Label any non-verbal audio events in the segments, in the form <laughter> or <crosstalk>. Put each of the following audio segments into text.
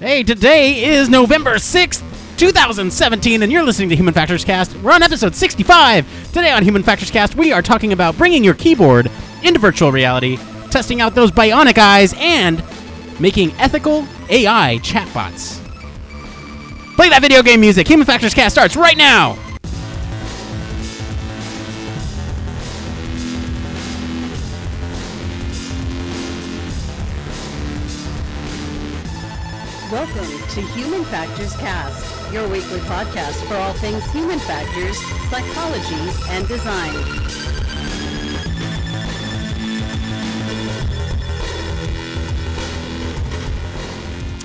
Hey, today is November 6th, 2017, and you're listening to Human Factors Cast. We're on episode 65. Today on Human Factors Cast, we are talking about bringing your keyboard into virtual reality, testing out those bionic eyes, and making ethical AI chatbots. Play that video game music. Human Factors Cast starts right now. To Human Factors Cast, your weekly podcast for all things human factors, psychology, and design.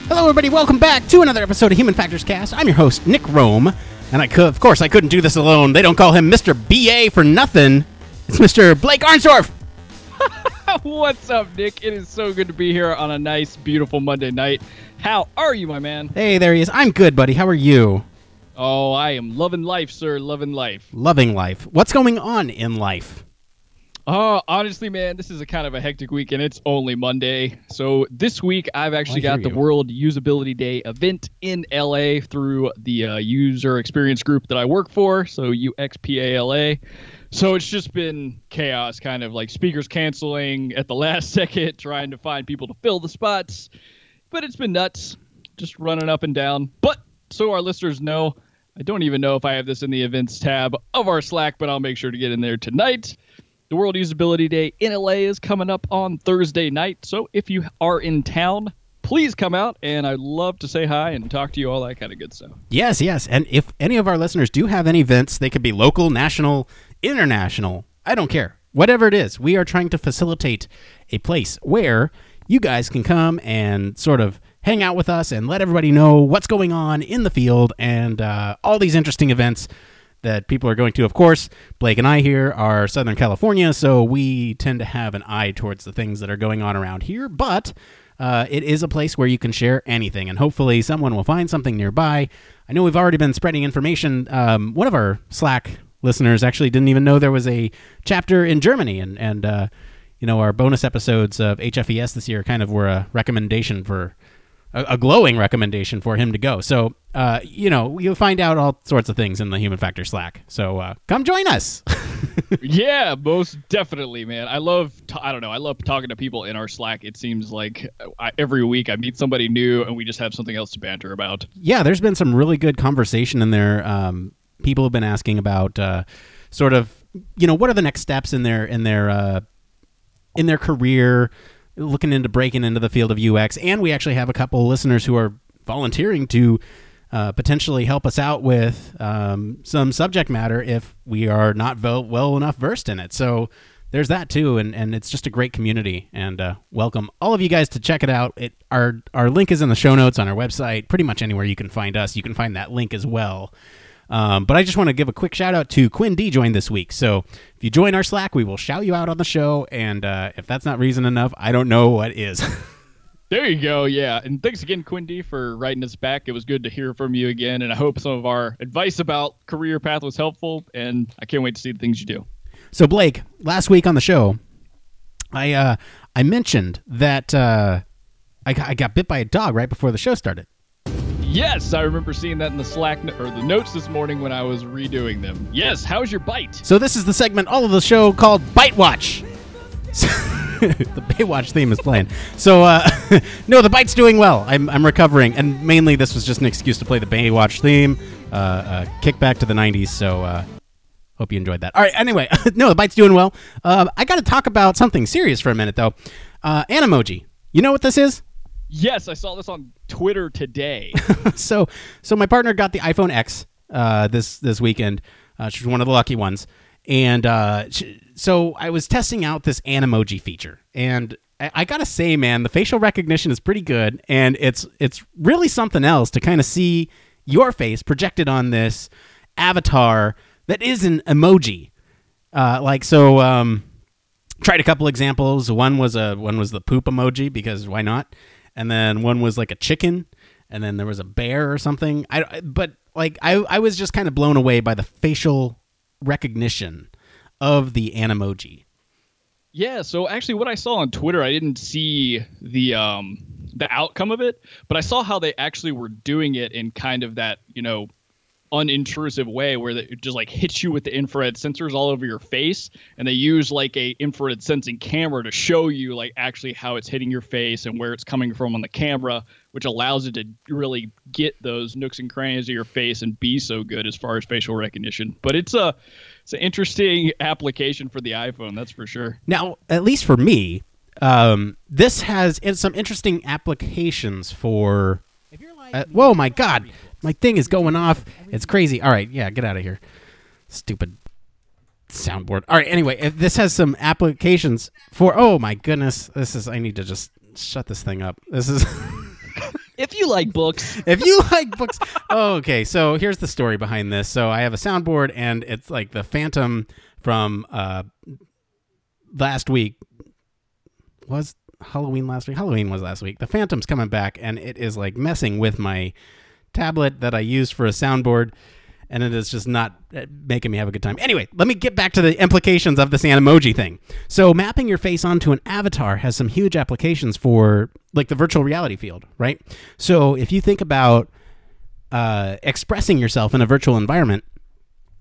Hello, everybody. Welcome back to another episode of Human Factors Cast. I'm your host, Nick Roome, and I could, of course, I couldn't do this alone. They don't call him Mr. BA for nothing. It's Mr. Blake Arnsdorf. <laughs> What's up, Nick? It is so good to be here on a nice, beautiful Monday night. How are you, my man? Hey, there he is. I'm good, buddy. How are you? Oh, I am loving life, sir. Loving life. Loving life. What's going on in life? Oh, honestly, man, this is a kind of a hectic week, and it's only Monday. So this week, I've actually hear got the. World Usability Day event in LA through the uh, user experience group that I work for. So UXPALA. So it's just been chaos, kind of like speakers canceling at the last <laughs> second, trying to find people to fill the spots. But it's been nuts, just running up and down. But so our listeners know, I don't even know if I have this in the events tab of our Slack, but I'll make sure to get in there tonight. The World Usability Day in LA is coming up on Thursday night. So if you are in town, please come out and I'd love to say hi and talk to you, all that kind of good stuff. Yes, yes. And if any of our listeners do have any events, they could be local, national, international. I don't care. Whatever it is, we are trying to facilitate a place where you guys can come and sort of hang out with us and let everybody know what's going on in the field and uh, all these interesting events that people are going to. Of course, Blake and I here are Southern California, so we tend to have an eye towards the things that are going on around here, but uh, it is a place where you can share anything, and hopefully someone will find something nearby. I know we've already been spreading information. Um, one of our Slack listeners actually didn't even know there was a chapter in Germany, and, and uh, you know, our bonus episodes of HFES this year kind of were a recommendation for a, a glowing recommendation for him to go. So, uh, you know, you'll find out all sorts of things in the Human Factor Slack. So, uh, come join us. <laughs> yeah, most definitely, man. I love, t- I don't know, I love talking to people in our Slack. It seems like I, every week I meet somebody new and we just have something else to banter about. yeah, there's been some really good conversation in there. Um, people have been asking about uh, sort of, you know, what are the next steps in their in their uh, in their career, looking into breaking into the field of UX. And we actually have a couple listeners who are volunteering to uh, potentially help us out with um, some subject matter if we are not well, well enough versed in it. So there's that too, and, and it's just a great community. And uh, welcome all of you guys to check it out. It our our link is in the show notes on our website. Pretty much anywhere you can find us, you can find that link as well. Um, but I just want to give a quick shout out to Quinn D joined this week. So if you join our Slack, we will shout you out on the show. And uh, if that's not reason enough, I don't know what is. <laughs> There you go. Yeah. And thanks again, Quindy, for writing us back. It was good to hear from you again. And I hope some of our advice about career path was helpful. And I can't wait to see the things you do. So Blake, last week on the show, I uh, I mentioned that uh, I, got, I got bit by a dog right before the show started. Yes, I remember seeing that in the Slack or the notes this morning when I was redoing them. Yes, how's your bite? So this is the segment all of the show called Bite Watch. <laughs> the Baywatch theme is playing. So uh, <laughs> no, the bite's doing well. I'm, I'm recovering, and mainly this was just an excuse to play the Baywatch theme. Uh, uh, kick back to the '90s. So uh, hope you enjoyed that. All right. Anyway, <laughs> no, the bite's doing well. Uh, I got to talk about something serious for a minute though. Uh, Animoji. You know what this is? Yes, I saw this on Twitter today. <laughs> so so my partner got the iPhone X uh, this this weekend. Uh, she's one of the lucky ones, and uh, sh so I was testing out this Animoji feature, and I, I gotta say, man, the facial recognition is pretty good, and it's it's really something else to kind of see your face projected on this avatar that is an emoji. Uh, like so, um, tried a couple examples. One was a one was the poop emoji because why not? And then one was like a chicken, and then there was a bear or something. I but like I I was just kind of blown away by the facial recognition of the Animoji. yeah, so actually what I saw on Twitter, I didn't see the um the outcome of it, but I saw how they actually were doing it in kind of that, you know, unintrusive way where it just like hits you with the infrared sensors all over your face and they use like a infrared sensing camera to show you like actually how it's hitting your face and where it's coming from on the camera which allows it to really get those nooks and crannies of your face and be so good as far as facial recognition but it's a it's an interesting application for the iphone that's for sure Now, at least for me, um, this has some interesting applications for. Uh, whoa, my God! My thing is going off. It's crazy. All right, yeah, get out of here. Stupid soundboard. All right, anyway, if this has some applications for. Oh my goodness, this is. I need to just shut this thing up. This is. <laughs> if you like books if you like books oh, okay so here's the story behind this so i have a soundboard and it's like the phantom from uh last week was halloween last week halloween was last week the phantom's coming back and it is like messing with my tablet that i use for a soundboard and it is just not uh, making me have a good time. Anyway, let me get back to the implications of this Animoji thing. So, mapping your face onto an avatar has some huge applications for like the virtual reality field, right? So, if you think about uh, expressing yourself in a virtual environment,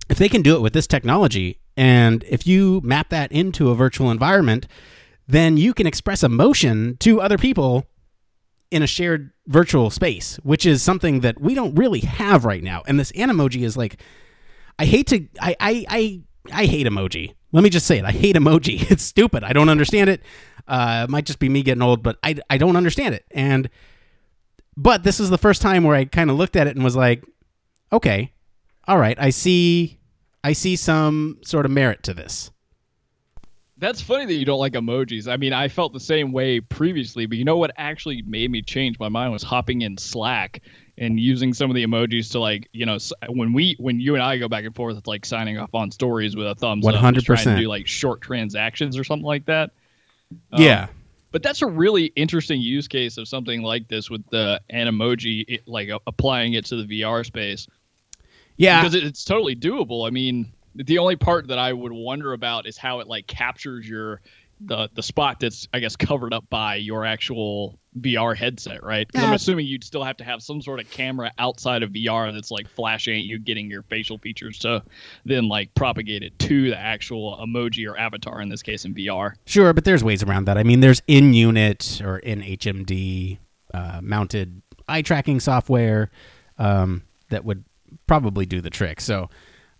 if they can do it with this technology, and if you map that into a virtual environment, then you can express emotion to other people in a shared virtual space, which is something that we don't really have right now. And this Animoji is like, I hate to, I, I, I, I hate emoji. Let me just say it. I hate emoji. <laughs> It's stupid. I don't understand it. Uh, it might just be me getting old, but I, I don't understand it. And, but this is the first time where I kind of looked at it and was like, okay, all right, I see, I see some sort of merit to this. That's funny that you don't like emojis. I mean, I felt the same way previously, but you know what actually made me change my mind was hopping in Slack and using some of the emojis to like, you know, when we when you and I go back and forth, it's like signing off on stories with a thumbs up, trying 100%. to do like short transactions or something like that. Um, yeah. But that's a really interesting use case of something like this with the Animoji, it, like uh, applying it to the VR space Yeah. because it, it's totally doable. I mean, the only part that I would wonder about is how it like captures your the the spot that's I guess covered up by your actual VR headset, right? 'Cause I'm assuming you'd still have to have some sort of camera outside of VR that's like flashing at you, getting your facial features to then like propagate it to the actual emoji or avatar in this case in VR. Sure, but there's ways around that. I mean, there's in unit or in HMD uh, mounted eye tracking software um, that would probably do the trick. So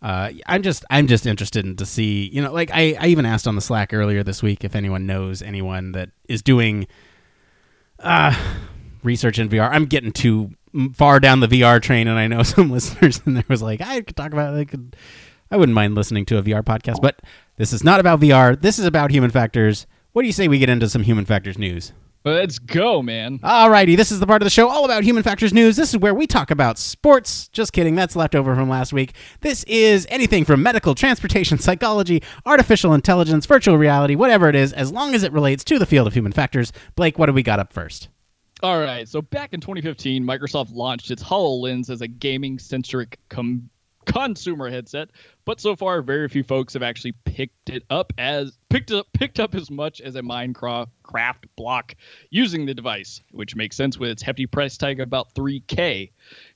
uh, I'm just I'm just interested in to see you know like I, I even asked on the Slack earlier this week if anyone knows anyone that is doing uh, research in VR. I'm getting too far down the VR train, and I know <laughs> some listeners and there was like I could talk about I could I wouldn't mind listening to a VR podcast, but this is not about VR. This is about human factors. What do you say we get into some human factors news? Let's go, man. Alrighty, this is the part of the show all about human factors news. This is where we talk about sports. Just kidding, that's leftover from last week. This is anything from medical, transportation, psychology, artificial intelligence, virtual reality, whatever it is, as long as it relates to the field of human factors. Blake, what do we got up first? All right. So back in 2015, Microsoft launched its HoloLens as a gaming centric com- consumer headset, but so far very few folks have actually picked it up as picked up picked up as much as a Minecraft craft block using the device, which makes sense with its hefty price tag of about 3k.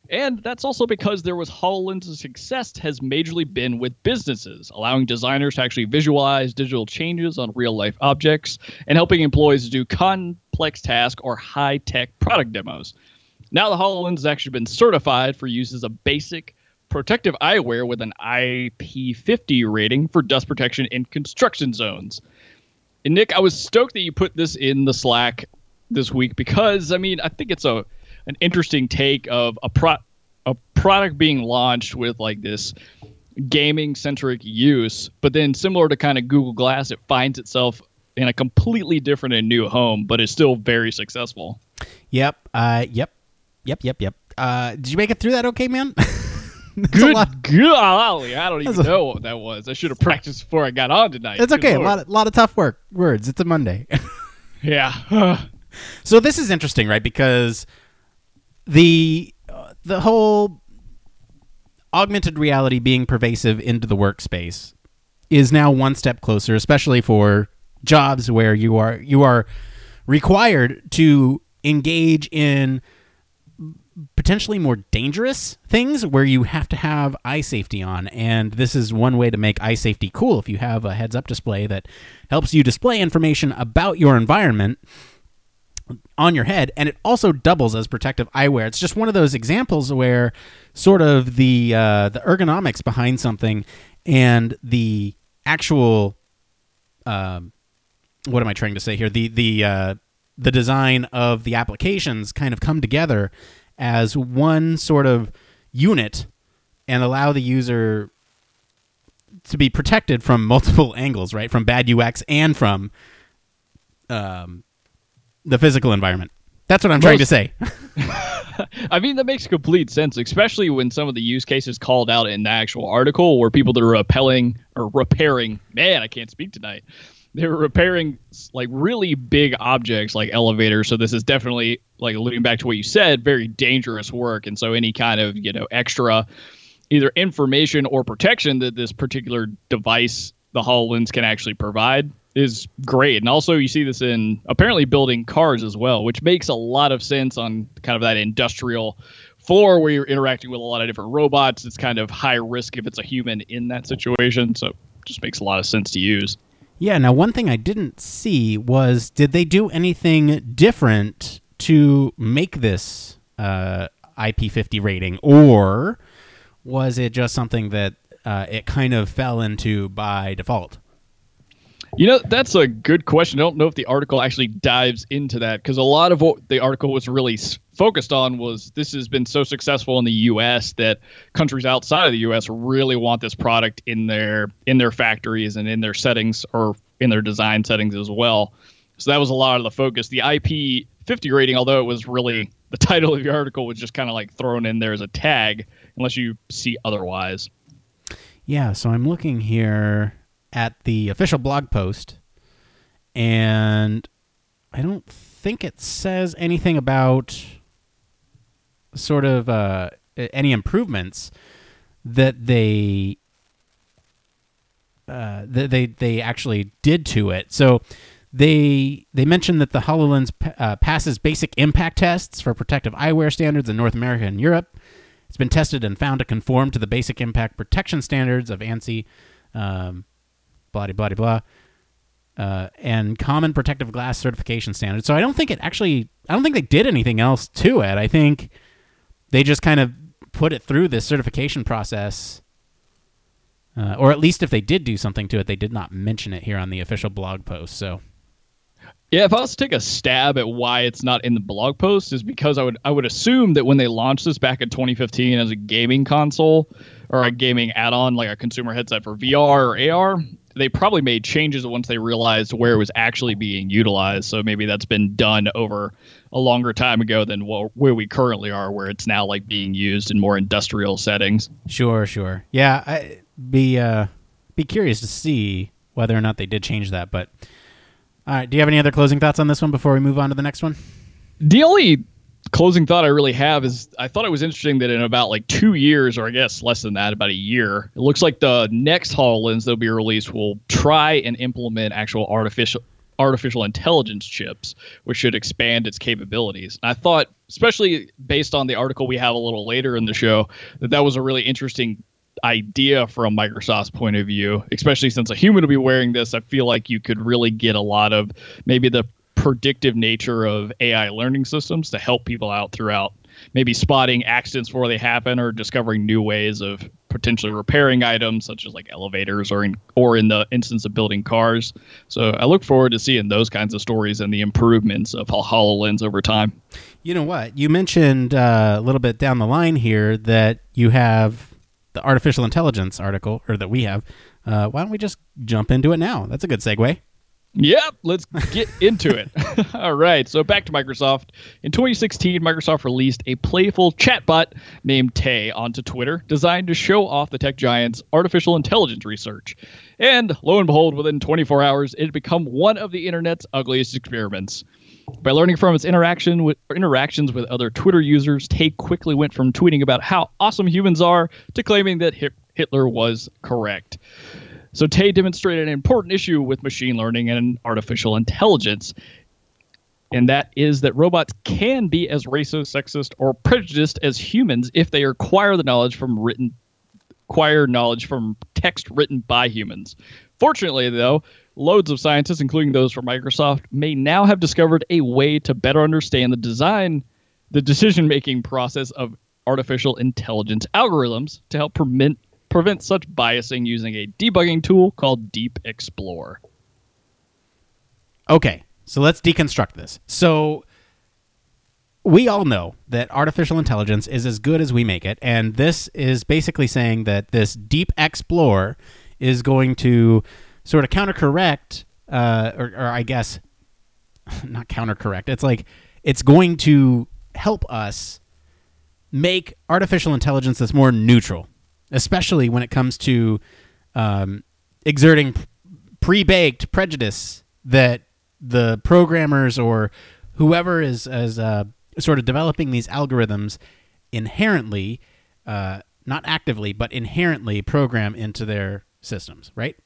And that's also because there was HoloLens' success has majorly been with businesses, allowing designers to actually visualize digital changes on real life objects and helping employees do complex tasks or high tech product demos. Now, the HoloLens has actually been certified for use as a basic protective eyewear with an IP50 rating for dust protection in construction zones. And Nick, I was stoked that you put this in the Slack this week because I mean I think it's a an interesting take of a pro a product being launched with like this gaming centric use, but then similar to kind of Google Glass, it finds itself in a completely different and new home, but is still very successful. Yep, uh, yep, yep, yep, yep. Uh, did you make it through that okay, man? <laughs> Good golly, I don't even That's a- know what that was. I should have practiced before I got on tonight. It's Good okay. A lot, of, lot of tough work words. It's a Monday. <laughs> yeah. So this is interesting, right? Because the uh, the whole augmented reality being pervasive into the workspace is now one step closer, especially for jobs where you are you are required to engage in potentially more dangerous things where you have to have eye safety on. And this is one way to make eye safety cool if you have a heads up display that helps you display information about your environment on your head and it also doubles as protective eyewear. It's just one of those examples where sort of the uh, the ergonomics behind something and the actual um, what am I trying to say here? The the uh, the design of the applications kind of come together as one sort of unit and allow the user to be protected from <laughs> multiple angles, right? From bad UX and from um, the physical environment. That's what I'm trying to say. <laughs> <laughs> I mean, that makes complete sense, especially when some of the use cases called out in the actual article were people that are repelling or repairing. Man, I can't speak tonight. They were repairing like really big objects like elevators. So this is definitely like alluding back to what you said, very dangerous work. And so any kind of you know extra either information or protection that this particular device, the Hololens, can actually provide is great. And also, you see this in apparently building cars as well, which makes a lot of sense on kind of that industrial floor where you're interacting with a lot of different robots. It's kind of high risk if it's a human in that situation. So, just makes a lot of sense to use. Yeah. Now, one thing I didn't see was did they do anything different to make this uh, IP50 rating, or was it just something that uh, it kind of fell into by default? You know, that's a good question. I don't know if the article actually dives into that because a lot of what the article was really focused on was this has been so successful in the U.S. that countries outside of the U.S. really want this product in their in their factories and in their settings or in their design settings as well. So that was a lot of the focus. The IP 50 rating, although it was really the <laughs> title of the article was just kind of like thrown in there as a tag, unless you see otherwise. Yeah, so I'm looking here at the official blog post, and I don't think it says anything about sort of uh, any improvements that they uh, that they they actually did to it. So they they mentioned that the Hololens uh, passes basic impact tests for protective eyewear standards in North America and Europe. It's been tested and found to conform to the basic impact protection standards of ANSI. Um, blah blah blah uh, and common protective glass certification standards. So I don't think it actually. I don't think they did anything else to it. I think they just kind of put it through this certification process. Uh, or at least if they did do something to it, they did not mention it here on the official blog post. So yeah, if I was to take a stab at why it's not in the blog post, is because I would I would assume that when they launched this back in 2015 as a gaming console or a gaming add-on like a consumer headset for VR or AR, they probably made changes once they realized where it was actually being utilized. So maybe that's been done over a longer time ago than where we currently are, where it's now like being used in more industrial settings. Sure, sure. Yeah, I be uh, be curious to see whether or not they did change that. But all right, do you have any other closing thoughts on this one before we move on to the next one? The only closing thought I really have is I thought it was interesting that in about like two years, or I guess less than that, about a year, it looks like the next HoloLens that'll be released will try and implement actual artificial artificial intelligence chips, which should expand its capabilities. And I thought, especially based on the article we have a little later in the show, that that was a really interesting idea from Microsoft's point of view, especially since a human will be wearing this. I feel like you could really get a lot of maybe the predictive nature of AI learning systems to help people out throughout maybe spotting accidents before they happen or discovering new ways of potentially repairing items such as like elevators or in or in the instance of building cars. So I look forward to seeing those kinds of stories and the improvements of HoloLens over time. You know what? You mentioned uh, a little bit down the line here that you have the artificial intelligence article, or that we have. Uh, why don't we just jump into it now? That's a good segue. Yep, let's get into it. <laughs> All right, so back to Microsoft. In 2016, Microsoft released a playful chatbot named Tay onto Twitter, designed to show off the tech giant's artificial intelligence research. And lo and behold, within 24 hours, it had become one of the internet's ugliest experiments. By learning from its interaction with interactions with other Twitter users, Tay quickly went from tweeting about how awesome humans are to claiming that Hitler was correct. So Tay demonstrated an important issue with machine learning and artificial intelligence. and that is that robots can be as racist, sexist, or prejudiced as humans if they acquire the knowledge from written acquire knowledge from text written by humans. Fortunately, though, loads of scientists, including those from Microsoft, may now have discovered a way to better understand the design, the decision making process of artificial intelligence algorithms to help prevent, prevent such biasing using a debugging tool called DeepXplore. Okay, so let's deconstruct this. So we all know that artificial intelligence is as good as we make it, and this is basically saying that this DeepXplore is going to sort of countercorrect, uh, or, or I guess <laughs> not countercorrect. It's like it's going to help us make artificial intelligence that's more neutral, especially when it comes to um, exerting pre-baked prejudice that the programmers or whoever is is uh, sort of developing these algorithms inherently, uh, not actively, but inherently program into their systems, right?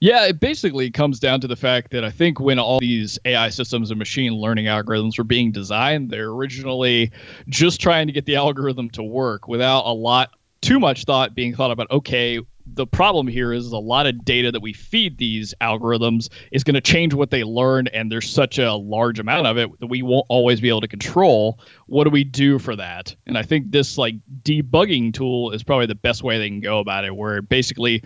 Yeah, it basically comes down to the fact that I think when all these AI systems and machine learning algorithms were being designed, they're originally just trying to get the algorithm to work without a lot too much thought being thought about okay the problem here is a lot of data that we feed these algorithms is going to change what they learn and there's such a large amount of it that we won't always be able to control. What do we do for that? And i think this like debugging tool is probably the best way they can go about it where basically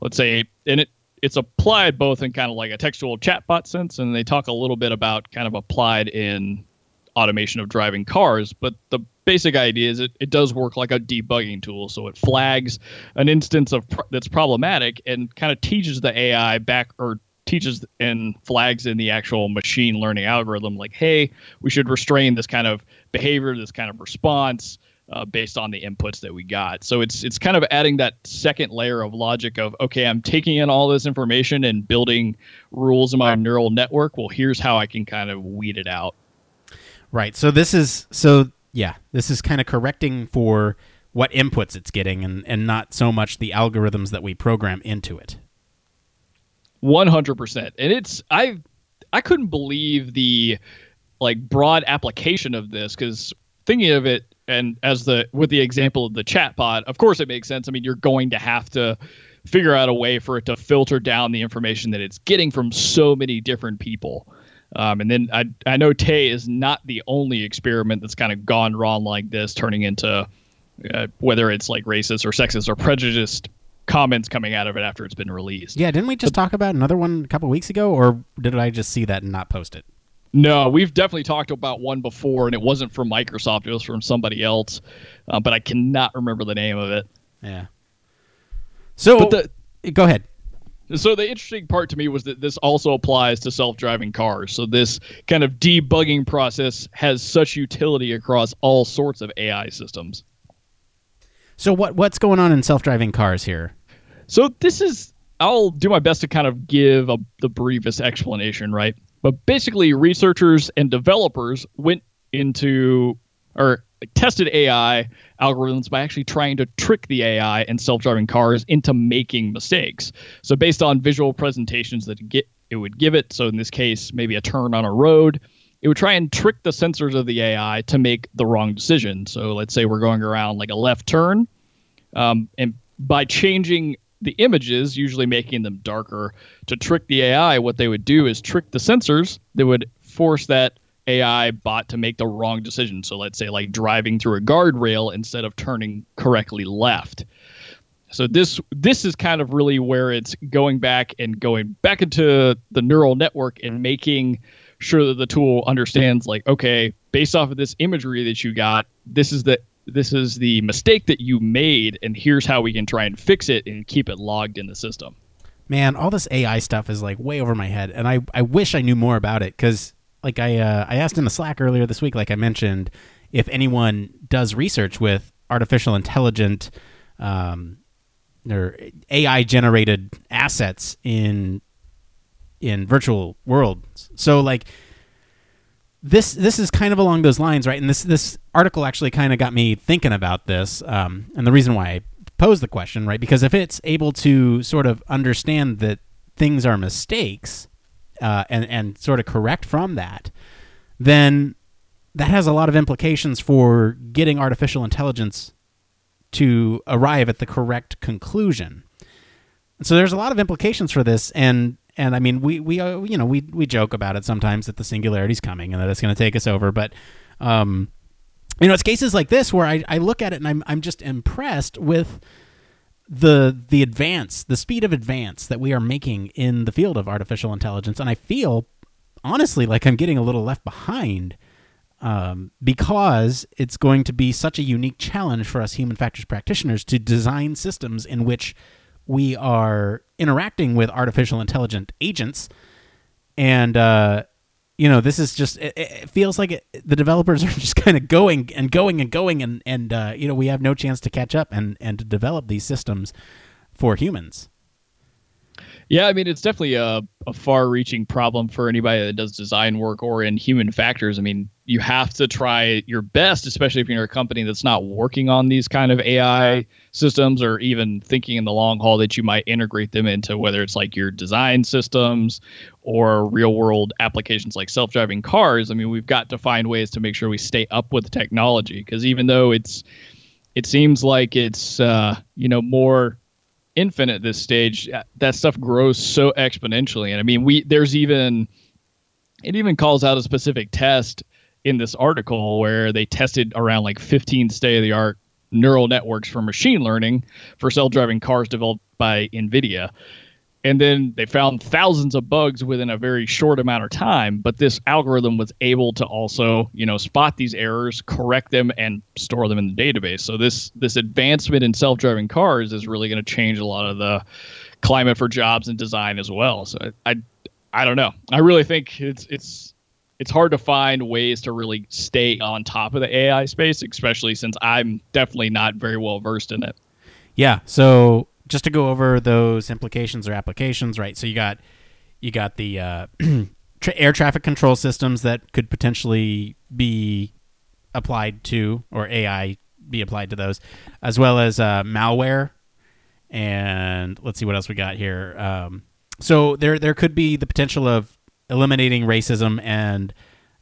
let's say and it it's applied both in kind of like a textual chatbot sense and they talk a little bit about kind of applied in automation of driving cars but the basic idea is it, it does work like a debugging tool. So it flags an instance of pr- that's problematic and kind of teaches the AI back or teaches and flags in the actual machine learning algorithm like, hey, we should restrain this kind of behavior, this kind of response. Uh, based on the inputs that we got. So it's it's kind of adding that second layer of logic of okay, I'm taking in all this information and building rules in my neural network. Well, here's how I can kind of weed it out. Right. So this is so yeah, this is kind of correcting for what inputs it's getting and, and not so much the algorithms that we program into it. 100%. And it's I I couldn't believe the like broad application of this cuz thinking of it and as the with the example of the chatbot, of course it makes sense. I mean, you're going to have to figure out a way for it to filter down the information that it's getting from so many different people. Um, and then I I know Tay is not the only experiment that's kind of gone wrong like this, turning into uh, whether it's like racist or sexist or prejudiced comments coming out of it after it's been released. Yeah, didn't we just talk about another one a couple weeks ago, or did I just see that and not post it? No, we've definitely talked about one before, and it wasn't from Microsoft; it was from somebody else, uh, but I cannot remember the name of it. Yeah. So, the, go ahead. So the interesting part to me was that this also applies to self-driving cars. So this kind of debugging process has such utility across all sorts of AI systems. So what what's going on in self-driving cars here? So this is I'll do my best to kind of give a, the briefest explanation, right? But basically researchers and developers went into or tested AI algorithms by actually trying to trick the AI and self-driving cars into making mistakes. So based on visual presentations that get it would give it, so in this case maybe a turn on a road, it would try and trick the sensors of the AI to make the wrong decision. So let's say we're going around like a left turn, um, and by changing the images, usually making them darker, to trick the AI, what they would do is trick the sensors. They would force that AI bot to make the wrong decision. So let's say like driving through a guardrail instead of turning correctly left. So this this is kind of really where it's going back and going back into the neural network and making sure that the tool understands like okay, based off of this imagery that you got, this is the this is the mistake that you made and here's how we can try and fix it and keep it logged in the system. Man, all this AI stuff is like way over my head and I I wish I knew more about it cuz like I uh, I asked in the Slack earlier this week, like I mentioned, if anyone does research with artificial intelligent um, or AI generated assets in in virtual worlds. So like this this is kind of along those lines, right? And this this article actually kind of got me thinking about this, um, and the reason why I posed the question, right? Because if it's able to sort of understand that things are mistakes uh, and and sort of correct from that, then that has a lot of implications for getting artificial intelligence to arrive at the correct conclusion. So there's a lot of implications for this, and and I mean we we uh, you know we we joke about it sometimes that the singularity's coming and that it's going to take us over, but um, you know it's cases like this where I, I look at it and I'm I'm just impressed with the the advance, the speed of advance that we are making in the field of artificial intelligence, and I feel honestly like I'm getting a little left behind um, because it's going to be such a unique challenge for us human factors practitioners to design systems in which we are interacting with artificial intelligent agents. And uh, you know this is just it, it feels like it, the developers <laughs> are just kind of going and going and going and and uh, you know we have no chance to catch up and and to develop these systems for humans yeah, I mean, it's definitely a, a far reaching problem for anybody that does design work or in human factors. I mean, you have to try your best, especially if you're a company that's not working on these kind of AI systems or even thinking in the long haul that you might integrate them into whether it's like your design systems or real world applications like self driving cars. I mean, we've got to find ways to make sure we stay up with technology because even though it's, it seems like it's, uh, you know, more infinite at this stage, uh, that stuff grows so exponentially. And I mean, we there's even it even calls out a specific test in this article where they tested around like 15 state of the art neural networks for machine learning for self-driving cars developed by Nvidia. And then they found thousands of bugs within a very short amount of time but this algorithm was able to also you know spot these errors correct them and store them in the database. So this this advancement in self-driving cars is really going to change a lot of the climate for jobs and design as well. So i i don't know. I really think it's it's it's hard to find ways to really stay on top of the ai space especially since i'm definitely not very well versed in it yeah so just to go over those implications or applications, right? So you got you got the uh, <clears throat> tra- air traffic control systems that could potentially be applied to, or AI be applied to those, as well as uh, malware. And let's see what else we got here. Um, so there there could be the potential of eliminating racism and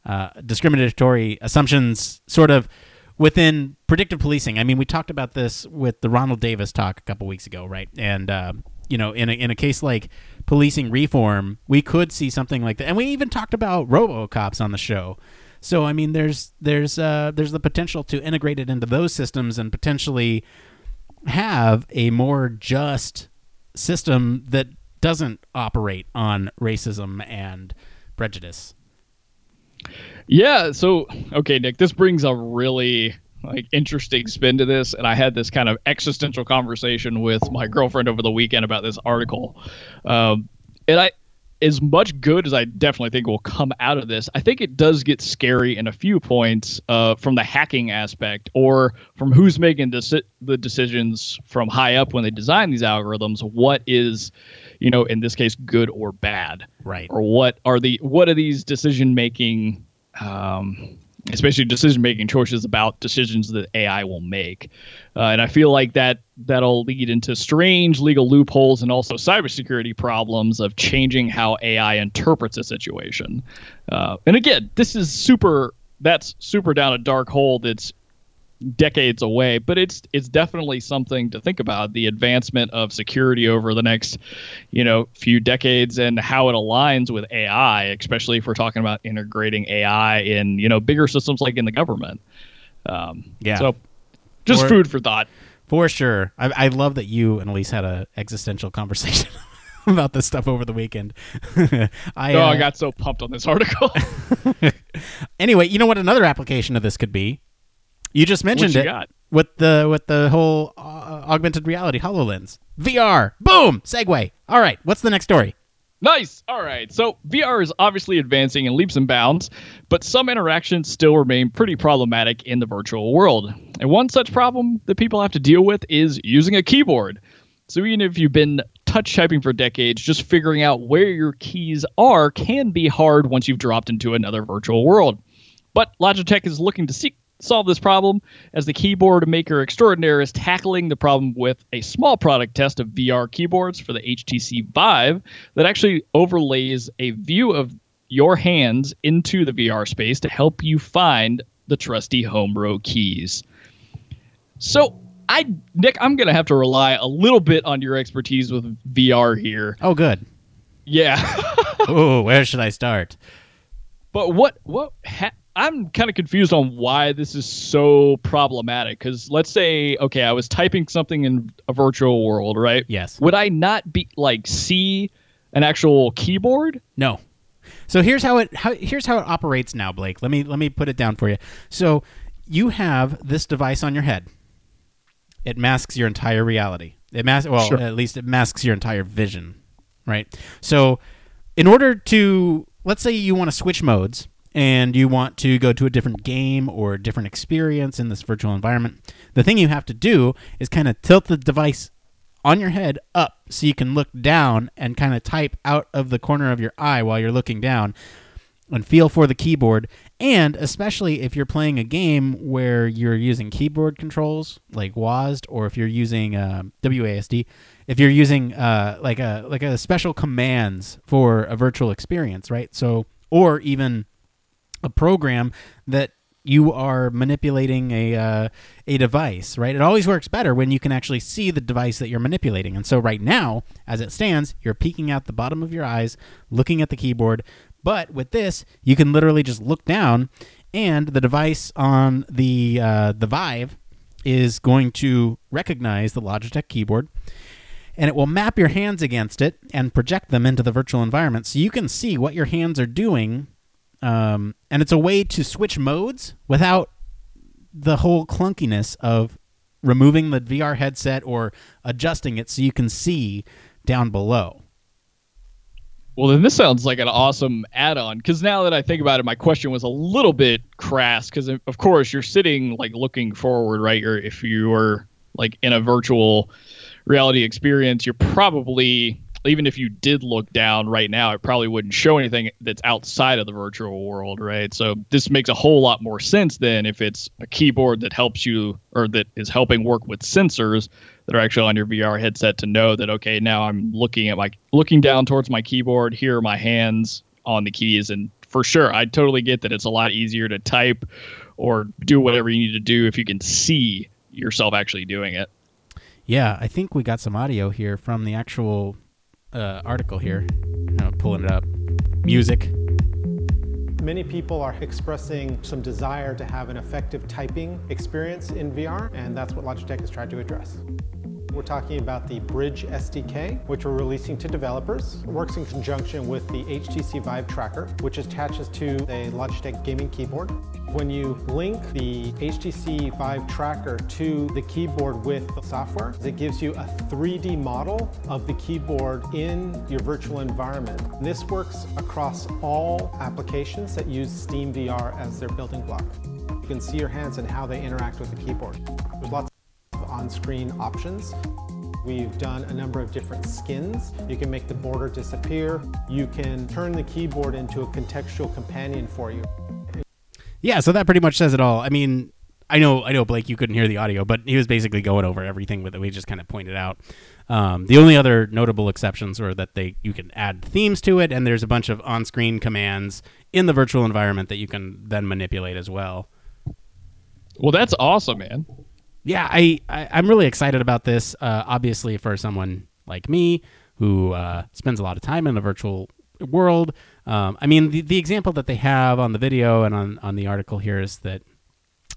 uh, discriminatory assumptions, sort of within predictive policing, I mean, we talked about this with the Ronald Davis talk a couple weeks ago, right? And uh, you know, in a, in a case like policing reform, we could see something like that. And we even talked about RoboCops on the show. So I mean, there's there's uh, there's the potential to integrate it into those systems and potentially have a more just system that doesn't operate on racism and prejudice. Yeah. So, okay, Nick, this brings a really like interesting spin to this, and I had this kind of existential conversation with my girlfriend over the weekend about this article, um, and I. As much good as I definitely think will come out of this, I think it does get scary in a few points uh, from the hacking aspect or from who's making deci- the decisions from high up when they design these algorithms. What is, you know, in this case, good or bad, right? Or what are the what are these decision making um, especially decision making choices about decisions that AI will make. Uh, and I feel like that that'll lead into strange legal loopholes and also cybersecurity problems of changing how AI interprets a situation. Uh, and again, this is super. That's super down a dark hole that's decades away, but it's it's definitely something to think about. The advancement of security over the next, you know, few decades and how it aligns with AI, especially if we're talking about integrating AI in you know bigger systems like in the government. Um, yeah. So, just for, food for thought. For sure. I, I love that you and Elise had a existential <laughs> conversation. about this stuff over the weekend. <laughs> I, oh, uh, I got so pumped on this article. <laughs> anyway, you know what another application of this could be? You just mentioned you it got? with the with the whole uh, augmented reality Hololens VR. Boom, segue. All right, what's the next story? Nice. All right. So VR is obviously advancing in leaps and bounds, but some interactions still remain pretty problematic in the virtual world. And one such problem that people have to deal with is using a keyboard. So even if you've been touch typing for decades, just figuring out where your keys are can be hard once you've dropped into another virtual world. But Logitech is looking to seek solve this problem as the keyboard maker extraordinaire is tackling the problem with a small product test of VR keyboards for the HTC Vive that actually overlays a view of your hands into the VR space to help you find the trusty home row keys. So, I Nick, I'm going to have to rely a little bit on your expertise with VR here. Oh, good. Yeah. <laughs> oh, where should I start? But what what ha- I'm kind of confused on why this is so problematic. Because let's say, okay, I was typing something in a virtual world, right? Yes. Would I not be like see an actual keyboard? No. So here's how it how, here's how it operates now, Blake. Let me let me put it down for you. So you have this device on your head. It masks your entire reality. It masks well, Sure. at least it masks your entire vision, right? So in order to let's say you want to switch modes and you want to go to a different game or a different experience in this virtual environment, the thing you have to do is kind of tilt the device on your head up so you can look down and kind of type out of the corner of your eye while you're looking down and feel for the keyboard. And especially if you're playing a game where you're using keyboard controls like WASD, or if you're using uh, WASD, if you're using uh, like a like a special commands for a virtual experience, right? So, or even a program that you are manipulating a uh, a device, right? It always works better when you can actually see the device that you're manipulating. And so right now, as it stands, you're peeking out the bottom of your eyes, looking at the keyboard. But with this, you can literally just look down, and the device on the uh, the Vive is going to recognize the Logitech keyboard and it will map your hands against it and project them into the virtual environment so you can see what your hands are doing um, and it's a way to switch modes without the whole clunkiness of removing the VR headset or adjusting it so you can see down below. Well, then this sounds like an awesome add-on. Because now that I think about it, my question was a little bit crass. Because of course you're sitting like looking forward, right? Or if you're like in a virtual reality experience, you're probably even if you did look down right now, it probably wouldn't show anything that's outside of the virtual world, right? So this makes a whole lot more sense than if it's a keyboard that helps you or that is helping work with sensors that are actually on your VR headset to know that okay, now I'm looking at my looking down towards my keyboard, here are my hands on the keys and for sure, I totally get that it's a lot easier to type or do whatever you need to do if you can see yourself actually doing it. Yeah, I think we got some audio here from the actual uh, article here. Uh, pulling it up. Music. Many people are expressing some desire to have an effective typing experience in VR, and that's what Logitech has tried to address. We're talking about the Bridge SDK, which we're releasing to developers. It works in conjunction with the HTC Vive Tracker, which attaches to a Logitech gaming keyboard. When you link the HTC Vive Tracker to the keyboard with the software, it gives you a 3D model of the keyboard in your virtual environment. This works across all applications that use Steam VR as their building block. You can see your hands and how they interact with the keyboard. There's lots of on-screen options. We've done a number of different skins. You can make the border disappear. You can turn the keyboard into a contextual companion for you. Yeah, so that pretty much says it all. I mean, I know, I know, Blake, you couldn't hear the audio, but he was basically going over everything that we just kind of pointed out. Um, the only other notable exceptions were that they you can add themes to it, and there's a bunch of on-screen commands in the virtual environment that you can then manipulate as well. Well, that's awesome, man. yeah, I, I I'm really excited about this. Uh, obviously, for someone like me who uh, spends a lot of time in a virtual world. Um, I mean, the the example that they have on the video and on on the article here is that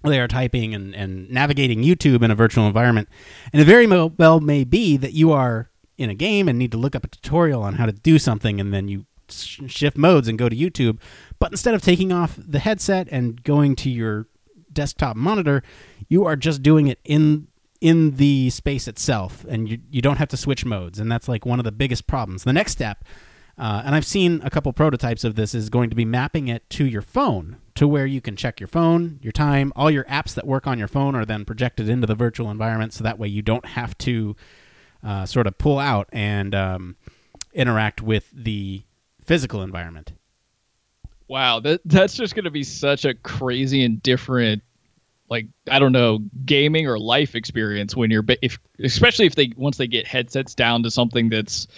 they are typing and, and navigating YouTube in a virtual environment, and it very well may be that you are in a game and need to look up a tutorial on how to do something, and then you sh- shift modes and go to YouTube. But instead of taking off the headset and going to your desktop monitor, you are just doing it in in the space itself, and you you don't have to switch modes, and that's like one of the biggest problems. The next step, uh, and I've seen a couple prototypes of this, is going to be mapping it to your phone, to where you can check your phone, your time, all your apps that work on your phone are then projected into the virtual environment, so that way you don't have to uh, sort of pull out and um, interact with the physical environment. Wow, that that's just going to be such a crazy and different like I don't know gaming or life experience when you're if especially if they once they get headsets down to something that's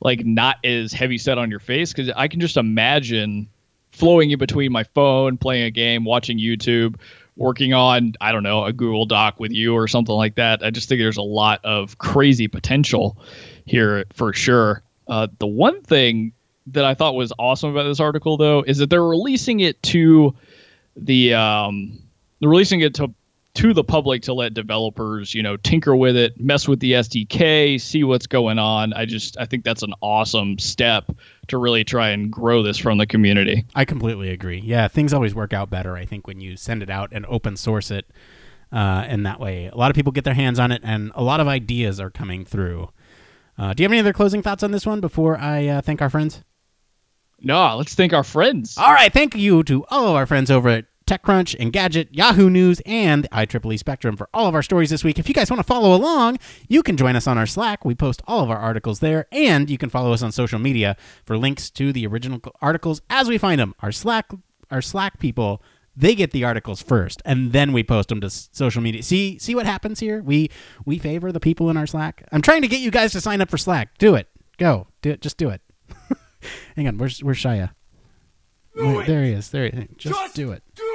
like not as heavy set on your face because I can just imagine flowing in between my phone, playing a game, watching YouTube, working on I don't know a Google Doc with you or something like that. I just think there's a lot of crazy potential here for sure. Uh, the one thing that I thought was awesome about this article though is that they're releasing it to the um, they're releasing it to to the public to let developers, you know, tinker with it, mess with the SDK, see what's going on. I just I think that's an awesome step to really try and grow this from the community. I completely agree. Yeah, things always work out better I think when you send it out and open source it. Uh, and that way, a lot of people get their hands on it, and a lot of ideas are coming through. Uh, do you have any other closing thoughts on this one before I uh, thank our friends? No, let's thank our friends. All right, thank you to all of our friends over at TechCrunch, Engadget, Yahoo News, and IEEE Spectrum for all of our stories this week. If you guys want to follow along, you can join us on our Slack. We post all of our articles there, and you can follow us on social media for links to the original articles as we find them. Our Slack, our Slack people, they get the articles first, and then we post them to social media. See, see what happens here? We we favor the people in our Slack. I'm trying to get you guys to sign up for Slack. Do it. Go. Do it. Just do it. <laughs> Hang on. Where's where's Shia? There, there he is. There he is. Just, Just do it. Do it.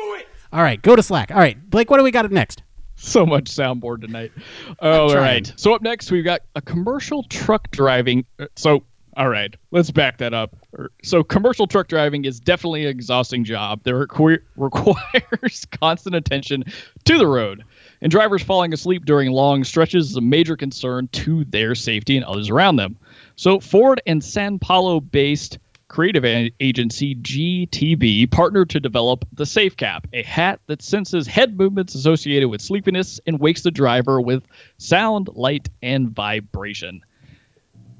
All right, go to Slack. All right, Blake, what do we got next? so much soundboard tonight. all trying. So up next we've got a commercial truck driving. uh, So all right, let's back that up. Er, So commercial truck driving is definitely an exhausting job that requ- <laughs> requires constant attention to the road. And drivers falling asleep during long stretches is a major concern to their safety and others around them. So Ford and San Paulo-based creative agency GTB partnered to develop the Safe Cap, a hat that senses head movements associated with sleepiness and wakes the driver with sound, light, and vibration.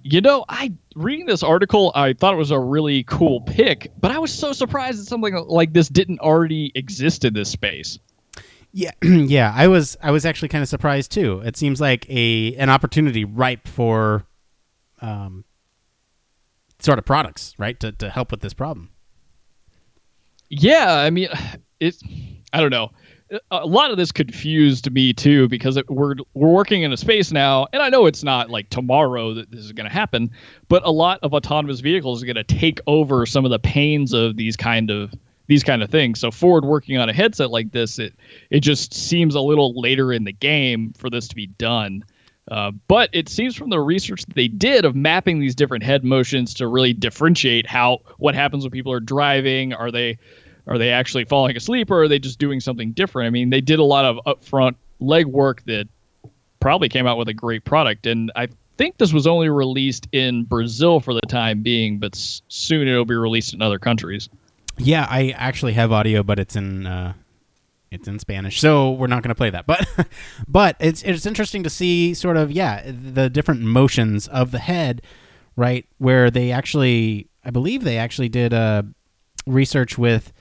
You know, I reading this article, I thought it was a really cool pick, but I was so surprised that something like this didn't already exist in this space. Yeah, <clears throat> yeah. I was I was actually kind of surprised too. It seems like a an opportunity ripe for, um, sort of products, right? To to help with this problem. Yeah, I mean, <sighs> it's I don't know. A lot of this confused me too because it, we're we're working in a space now, and I know it's not like tomorrow that this is going to happen, but a lot of autonomous vehicles are going to take over some of the pains of these kind of these kind of things. So Ford working on a headset like this, it it just seems a little later in the game for this to be done. Uh, but it seems from the research that they did of mapping these different head motions to really differentiate how what happens when people are driving. Are they are they actually falling asleep or are they just doing something different? I mean, they did a lot of upfront legwork that probably came out with a great product. And I think this was only released in Brazil for the time being, but soon it'll be released in other countries. Yeah, I actually have audio, but it's in uh, it's in Spanish, so we're not going to play that. But <laughs> but it's it's interesting to see sort of yeah the different motions of the head, right? Where they actually, I believe they actually did uh, research with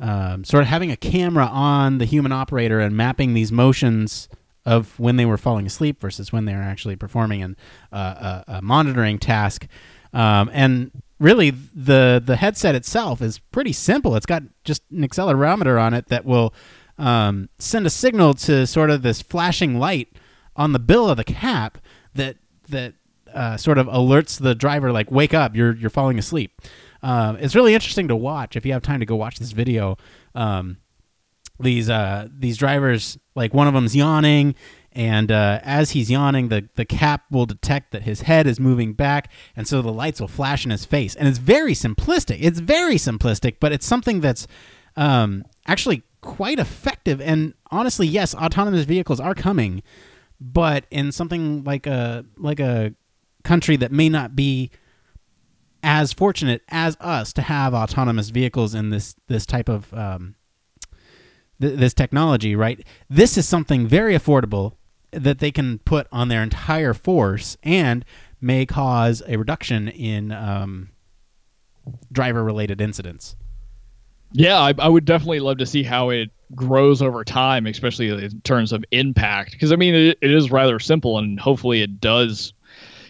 um, sort of having a camera on the human operator and mapping these motions of when they were falling asleep versus when they were actually performing an, uh, a, a monitoring task. Um, and really, the the headset itself is pretty simple. It's got just an accelerometer on it that will um, send a signal to sort of this flashing light on the bill of the cap that that uh, sort of alerts the driver like wake up you're you're falling asleep um, it's really interesting to watch if you have time to go watch this video um, these uh, these drivers like one of them's yawning and uh, as he's yawning the, the cap will detect that his head is moving back and so the lights will flash in his face. And it's very simplistic. It's very simplistic but it's something that's um, actually quite effective. And honestly yes autonomous vehicles are coming but in something like a like a country that may not be as fortunate as us to have autonomous vehicles in this this type of um, th- this technology, right? This is something very affordable that they can put on their entire force and may cause a reduction in um, driver related incidents. Yeah, I, I would definitely love to see how it grows over time, especially in terms of impact. Because I mean, it, it is rather simple, and hopefully, it does,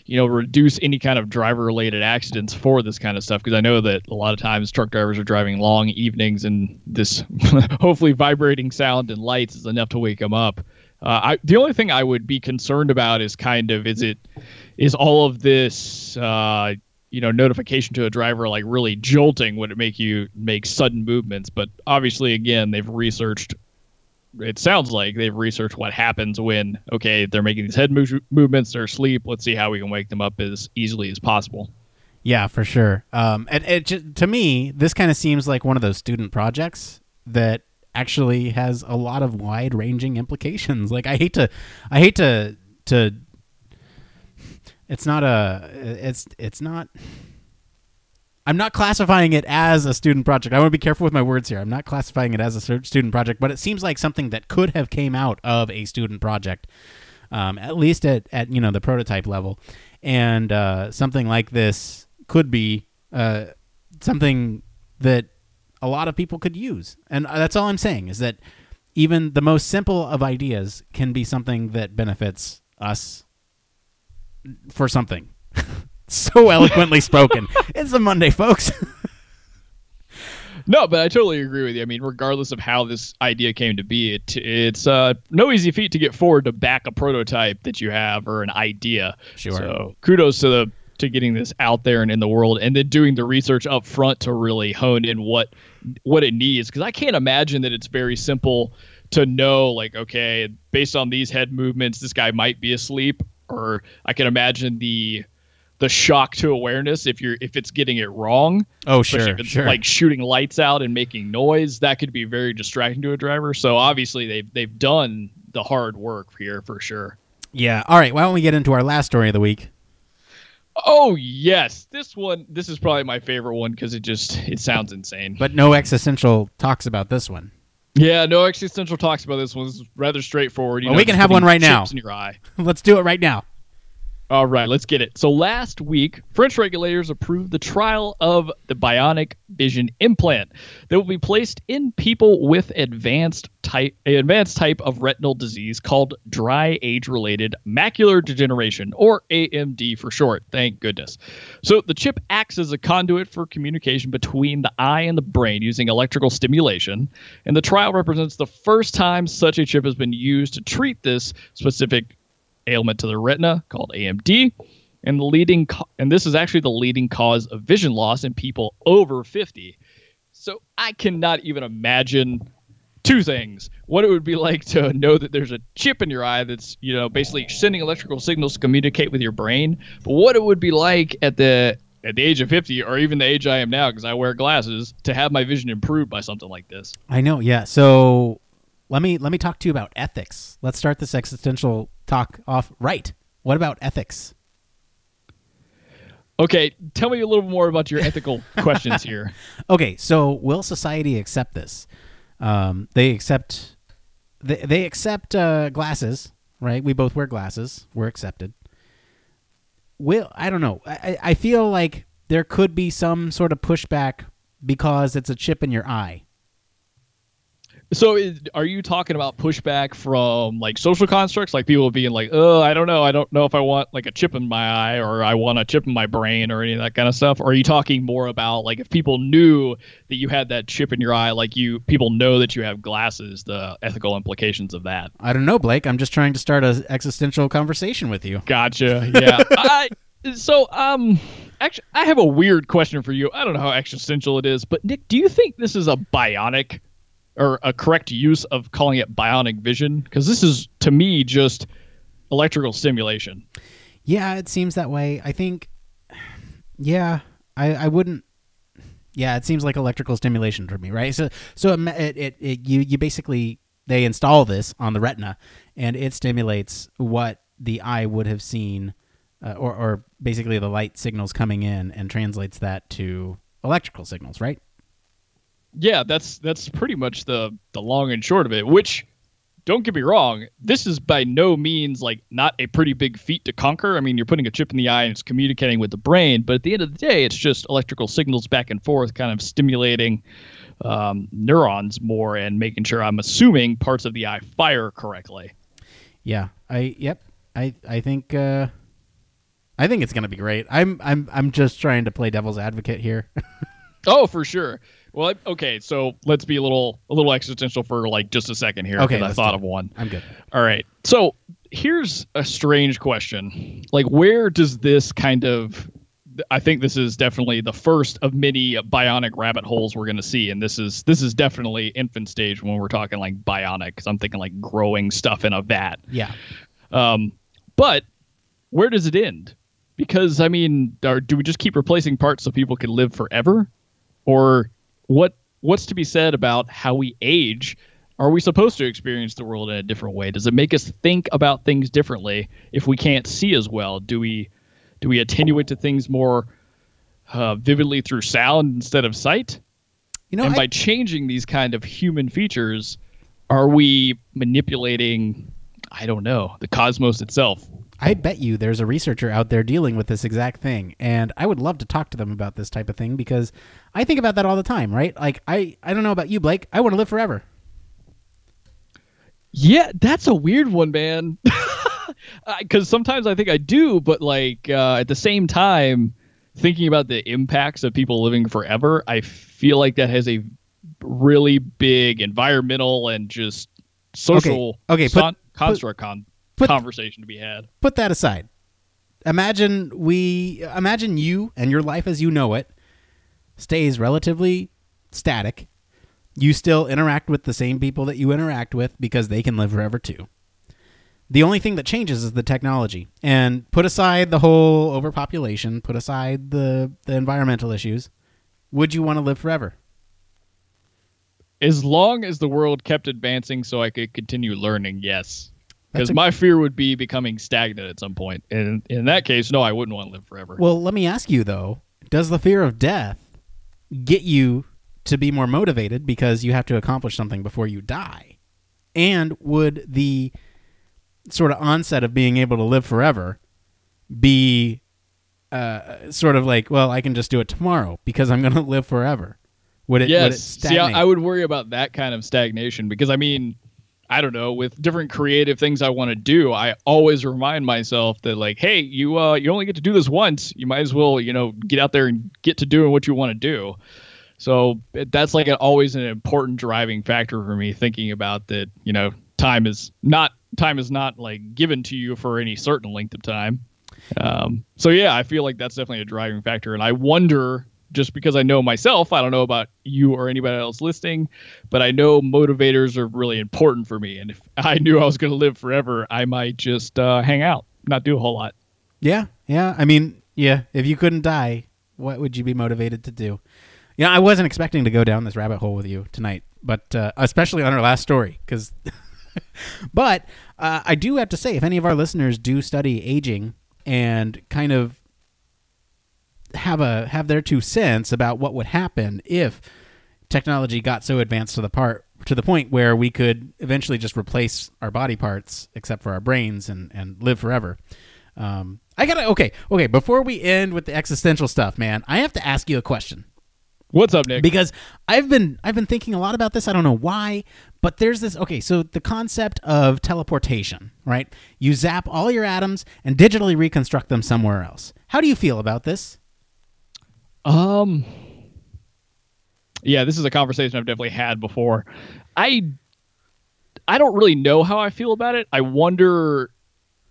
you know, reduce any kind of driver related accidents for this kind of stuff. Because I know that a lot of times truck drivers are driving long evenings and this <laughs> hopefully vibrating sound and lights is enough to wake them up. Uh, I, the only thing I would be concerned about is kind of is it is all of this uh, you know notification to a driver like really jolting? Would it make you make sudden movements? But obviously again they've researched it sounds like they've researched what happens when okay they're making these head move- movements they're asleep. Let's see how we can wake them up as easily as possible. Yeah, for sure. Um, and it to me, this kind of seems like one of those student projects that actually has a lot of wide-ranging implications. Like, I hate to, I hate to, to. It's not a. It's it's not. I'm not classifying it as a student project. I want to be careful with my words here. I'm not classifying it as a student project, but it seems like something that could have came out of a student project, um, at least at, at you know the prototype level, and uh, something like this could be uh, something that a lot of people could use. And uh, that's all I'm saying is that even the most simple of ideas can be something that benefits us for something. <laughs> so eloquently <laughs> spoken. It's a Monday, folks. <laughs> No, but I totally agree with you. I mean, regardless of how this idea came to be, it, it's uh, no easy feat to get Ford to back a prototype that you have or an idea. Sure. So kudos to the to getting this out there and in the world, and then doing the research up front to really hone in what what it needs. Because I can't imagine that it's very simple to know, like, okay, based on these head movements, this guy might be asleep, or I can imagine the the shock to awareness if you're if it's getting it wrong. Oh, sure, sure. like shooting lights out and making noise, that could be very distracting to a driver. So obviously they've they've done the hard work here for sure. yeah. All right. Why don't we get into our last story of the week? Oh yes, this one this is probably my favorite one because it just it sounds insane. But no existential talks about this one. yeah, no existential talks about this one. It's rather straightforward. You Well, know, we can have one right now. In your eye. <laughs> Let's do it right now. All right, let's get it. So last week, French regulators approved the trial of the bionic vision implant that will be placed in people with advanced type advanced type of retinal disease called dry age-related macular degeneration or AMD for short. Thank goodness. So the chip acts as a conduit for communication between the eye and the brain using electrical stimulation, and the trial represents the first time such a chip has been used to treat this specific ailment to the retina called AMD, and the leading co- and this is actually the leading cause of vision loss in people over 50. So I cannot even imagine two things: what it would be like to know that there's a chip in your eye that's you know basically sending electrical signals to communicate with your brain, but what it would be like at the at the age of 50 or even the age I am now because I wear glasses to have my vision improved by something like this. I know. Yeah. So let me let me talk to you about ethics. Let's start this existential talk off right. What about ethics? Okay, tell me a little more about your ethical <laughs> questions here. Okay, so will society accept this? Um, they accept they, they accept uh, glasses, right? We both wear glasses. We're accepted. Will I don't know. I, I I feel like there could be some sort of pushback because it's a chip in your eye. So, is, are you talking about pushback from like social constructs, like people being like, "Oh, I don't know, I don't know if I want like a chip in my eye, or I want a chip in my brain, or any of that kind of stuff"? Or are you talking more about like if people knew that you had that chip in your eye, like you people know that you have glasses, the ethical implications of that? I don't know, Blake. I'm just trying to start an existential conversation with you. Gotcha. <laughs> Yeah. I, so, um, actually, I have a weird question for you. I don't know how existential it is, but Nick, do you think this is a bionic or a correct use of calling it bionic vision? Because this is, to me, just electrical stimulation. Yeah, it seems that way. I think. Yeah, I I wouldn't. Yeah, it seems like electrical stimulation to me, right? So so it it, it, you you basically they install this on the retina, and it stimulates what the eye would have seen, uh, or or basically the light signals coming in, and translates that to electrical signals, right? Yeah, that's that's pretty much the the long and short of it. Which, don't get me wrong, this is by no means like not a pretty big feat to conquer. I mean, you're putting a chip in the eye and it's communicating with the brain, but at the end of the day, it's just electrical signals back and forth, kind of stimulating um, neurons more and making sure I'm assuming parts of the eye fire correctly. Yeah, I yep. I I think uh, I think it's going to be great. I'm I'm I'm just trying to play devil's advocate here. <laughs> Oh, for sure. Well, okay, so let's be a little a little existential for like just a second here. Okay, I thought of one. I'm good. All right. So here's a strange question. Like, where does this kind of I think this is definitely the first of many bionic rabbit holes we're going to see, and this is this is definitely infant stage when we're talking like bionic. Because I'm thinking like growing stuff in a vat. Yeah. Um, but where does it end? Because I mean, are, do we just keep replacing parts so people can live forever, or what? What's to be said about how we age? Are we supposed to experience the world in a different way? Does it make us think about things differently if we can't see as well? Do we do we attenuate to things more uh, vividly through sound instead of sight? You know, and I- by changing these kind of human features, are we manipulating? I don't know the cosmos itself. I bet you there's a researcher out there dealing with this exact thing, and I would love to talk to them about this type of thing because I think about that all the time, right? Like I, I don't know about you, Blake. I want to live forever. Yeah, that's a weird one, man. <laughs> Because sometimes I think I do, but like uh, at the same time, thinking about the impacts of people living forever, I feel like that has a really big environmental and just social okay, put- son- construct con- put- conversation to be had. Put that aside. Imagine we, imagine you and your life as you know it stays relatively static. You still interact with the same people that you interact with because they can live forever too. The only thing that changes is the technology. And put aside the whole overpopulation, put aside the, the environmental issues. Would you want to live forever? As long as the world kept advancing, so I could continue learning, yes. Because a- my fear would be becoming stagnant at some point, and in that case, no, I wouldn't want to live forever. Well, let me ask you though: Does the fear of death get you to be more motivated because you have to accomplish something before you die? And would the sort of onset of being able to live forever be uh, sort of like, well, I can just do it tomorrow because I'm going <laughs> to live forever? Would it? Would it yes. See. I, I would worry about that kind of stagnation because I mean, I don't know, with different creative things I want to do, I always remind myself that like, hey, you uh you only get to do this once. You might as well, you know, get out there and get to doing what you want to do. So that's like an, always an important driving factor for me thinking about that, you know, time is not time is not like given to you for any certain length of time. Um, so yeah, I feel like that's definitely a driving factor, and I wonder just because I know myself, I don't know about you or anybody else listening, but I know motivators are really important for me, and if <laughs> I knew I was going to live forever, I might just uh, hang out, not do a whole lot. Yeah, yeah. I mean, yeah. If you couldn't die, what would you be motivated to do? You know, I wasn't expecting to go down this rabbit hole with you tonight, but uh, especially on our last story, because. <laughs> but uh, I do have to say, if any of our listeners do study aging and kind of have a have their two cents about what would happen if technology got so advanced to the part to the point where we could eventually just replace our body parts except for our brains and and live forever. Um, I gotta okay okay before we end with the existential stuff, man. I have to ask you a question What's up, Nick? because I've been I've been thinking a lot about this. I don't know why, but there's this. Okay, so the concept of teleportation, right? You zap all your atoms and digitally reconstruct them somewhere else. How do you feel about this? Um, yeah, this is a conversation I've definitely had before. I, I don't really know how I feel about it. I wonder.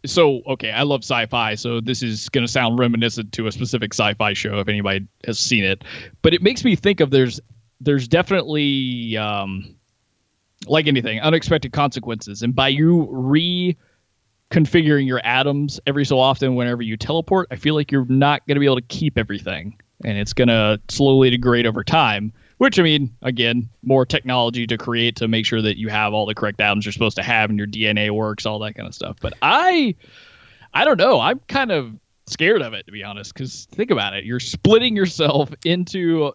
So, okay, I love sci-fi, so this is going to sound reminiscent to a specific sci-fi show if anybody has seen it. But it makes me think of there's there's definitely um, like anything unexpected consequences, and by you re configuring your atoms every so often whenever you teleport, I feel like you're not going to be able to keep everything and it's going to slowly degrade over time. Which, I mean, again, more technology to create to make sure that you have all the correct atoms you're supposed to have and your DNA works, all that kind of stuff. But I, I don't know. I'm kind of scared of it, to be honest, because think about it. You're splitting yourself into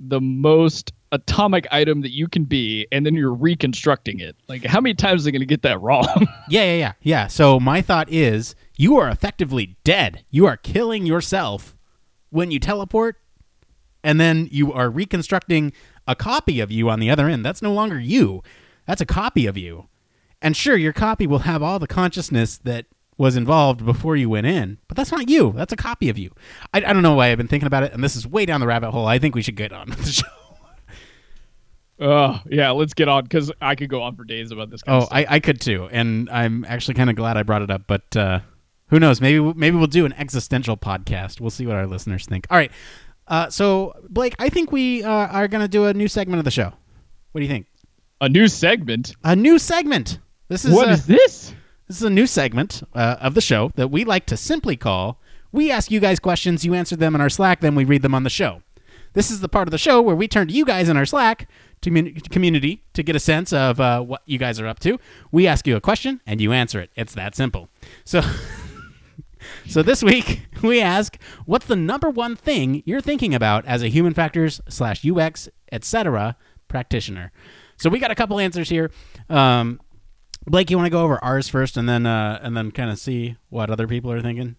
the most atomic item that you can be, and then you're reconstructing it. Like, how many times are they going to get that wrong? <laughs> Yeah, yeah, yeah, yeah. So my thought is, you are effectively dead. You are killing yourself when you teleport, and then you are reconstructing a copy of you on the other end. That's no longer you. That's a copy of you. And sure, your copy will have all the consciousness that was involved before you went in, but that's not you. That's a copy of you. I, I don't know why I've been thinking about it, and this is way down the rabbit hole. I think we should get on with the show. <laughs> Oh yeah, let's get on because I could go on for days about this. Oh. I, I could too, and I'm actually kind of glad I brought it up. But uh, who knows? Maybe maybe we'll do an existential podcast. We'll see what our listeners think. All right. Uh, so Blake, I think we uh, are going to do a new segment of the show. What do you think? a new segment. A new segment. This is What uh, is this? This is a new segment uh, of the show that we like to simply call We Ask You Guys Questions, You Answer Them in our Slack, then we read them on the show. This is the part of the show where we turn to you guys in our Slack to community to get a sense of uh, what you guys are up to. We ask you a question and you answer it. It's that simple. So. <laughs> So this week <laughs> we ask, what's the number one thing you're thinking about as a human factors slash UX etc. practitioner? So we got a couple answers here. Um, Blake, you want to go over ours first, and then uh, and then kind of see what other people are thinking.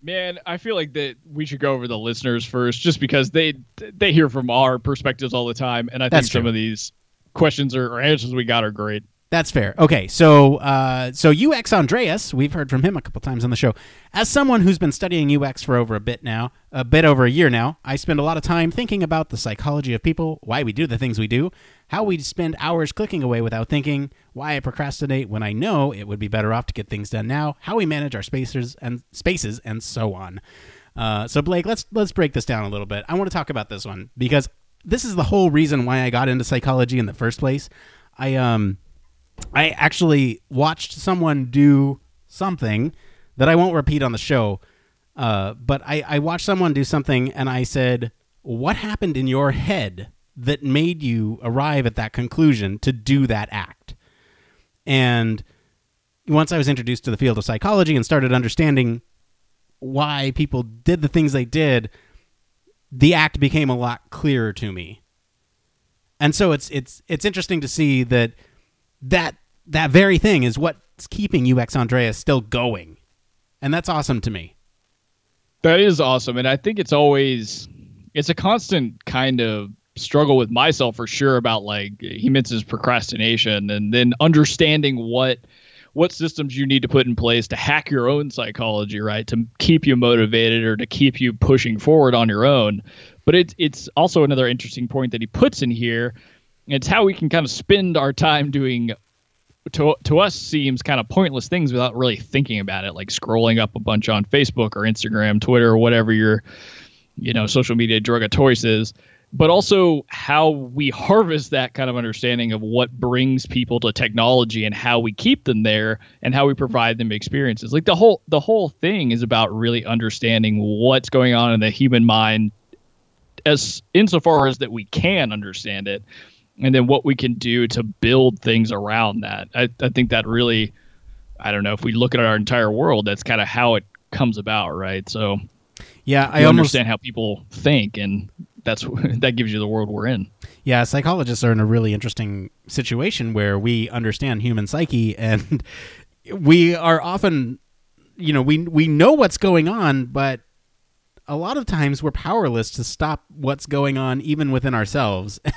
Man, I feel like that we should go over the listeners first, just because they they hear from our perspectives all the time, and I That's think some of these questions or, or answers we got are great. That's fair. Okay, so uh, so UX Andreas, we've heard from him a couple times on the show. As someone who's been studying UX for over a bit now, a bit over a year now, I spend a lot of time thinking about the psychology of people, why we do the things we do, how we spend hours clicking away without thinking, why I procrastinate when I know it would be better off to get things done now, how we manage our spaces and spaces, and so on. Uh, so Blake, let's let's break this down a little bit. I want to talk about this one because this is the whole reason why I got into psychology in the first place. I um I actually watched someone do something that I won't repeat on the show, uh, but I, I watched someone do something and I said, What happened in your head that made you arrive at that conclusion to do that act? And once I was introduced to the field of psychology and started understanding why people did the things they did, the act became a lot clearer to me. And so it's it's it's interesting to see that that that very thing is what's keeping UX Andreas still going. And that's awesome to me. That is awesome, and I think it's always it's a constant kind of struggle with myself for sure about like he mentions procrastination and then understanding what what systems you need to put in place to hack your own psychology, right? To keep you motivated or to keep you pushing forward on your own. But it's it's also another interesting point that he puts in here. It's how we can kind of spend our time doing to to us seems kind of pointless things without really thinking about it, like scrolling up a bunch on Facebook or Instagram, Twitter, or whatever your you know social media drug of choice is. But also how we harvest that kind of understanding of what brings people to technology and how we keep them there and how we provide them experiences. Like the whole the whole thing is about really understanding what's going on in the human mind as insofar as that we can understand it and then what we can do to build things around that. I, I think that really, I don't know, if we look at our entire world, that's kind of how it comes about, right? So Yeah, I almost understand how people think, and that's <laughs> that gives you the world we're in. Yeah, psychologists are in a really interesting situation where we understand human psyche <laughs> and we are often you know, we we know what's going on, but a lot of times we're powerless to stop what's going on even within ourselves. <laughs>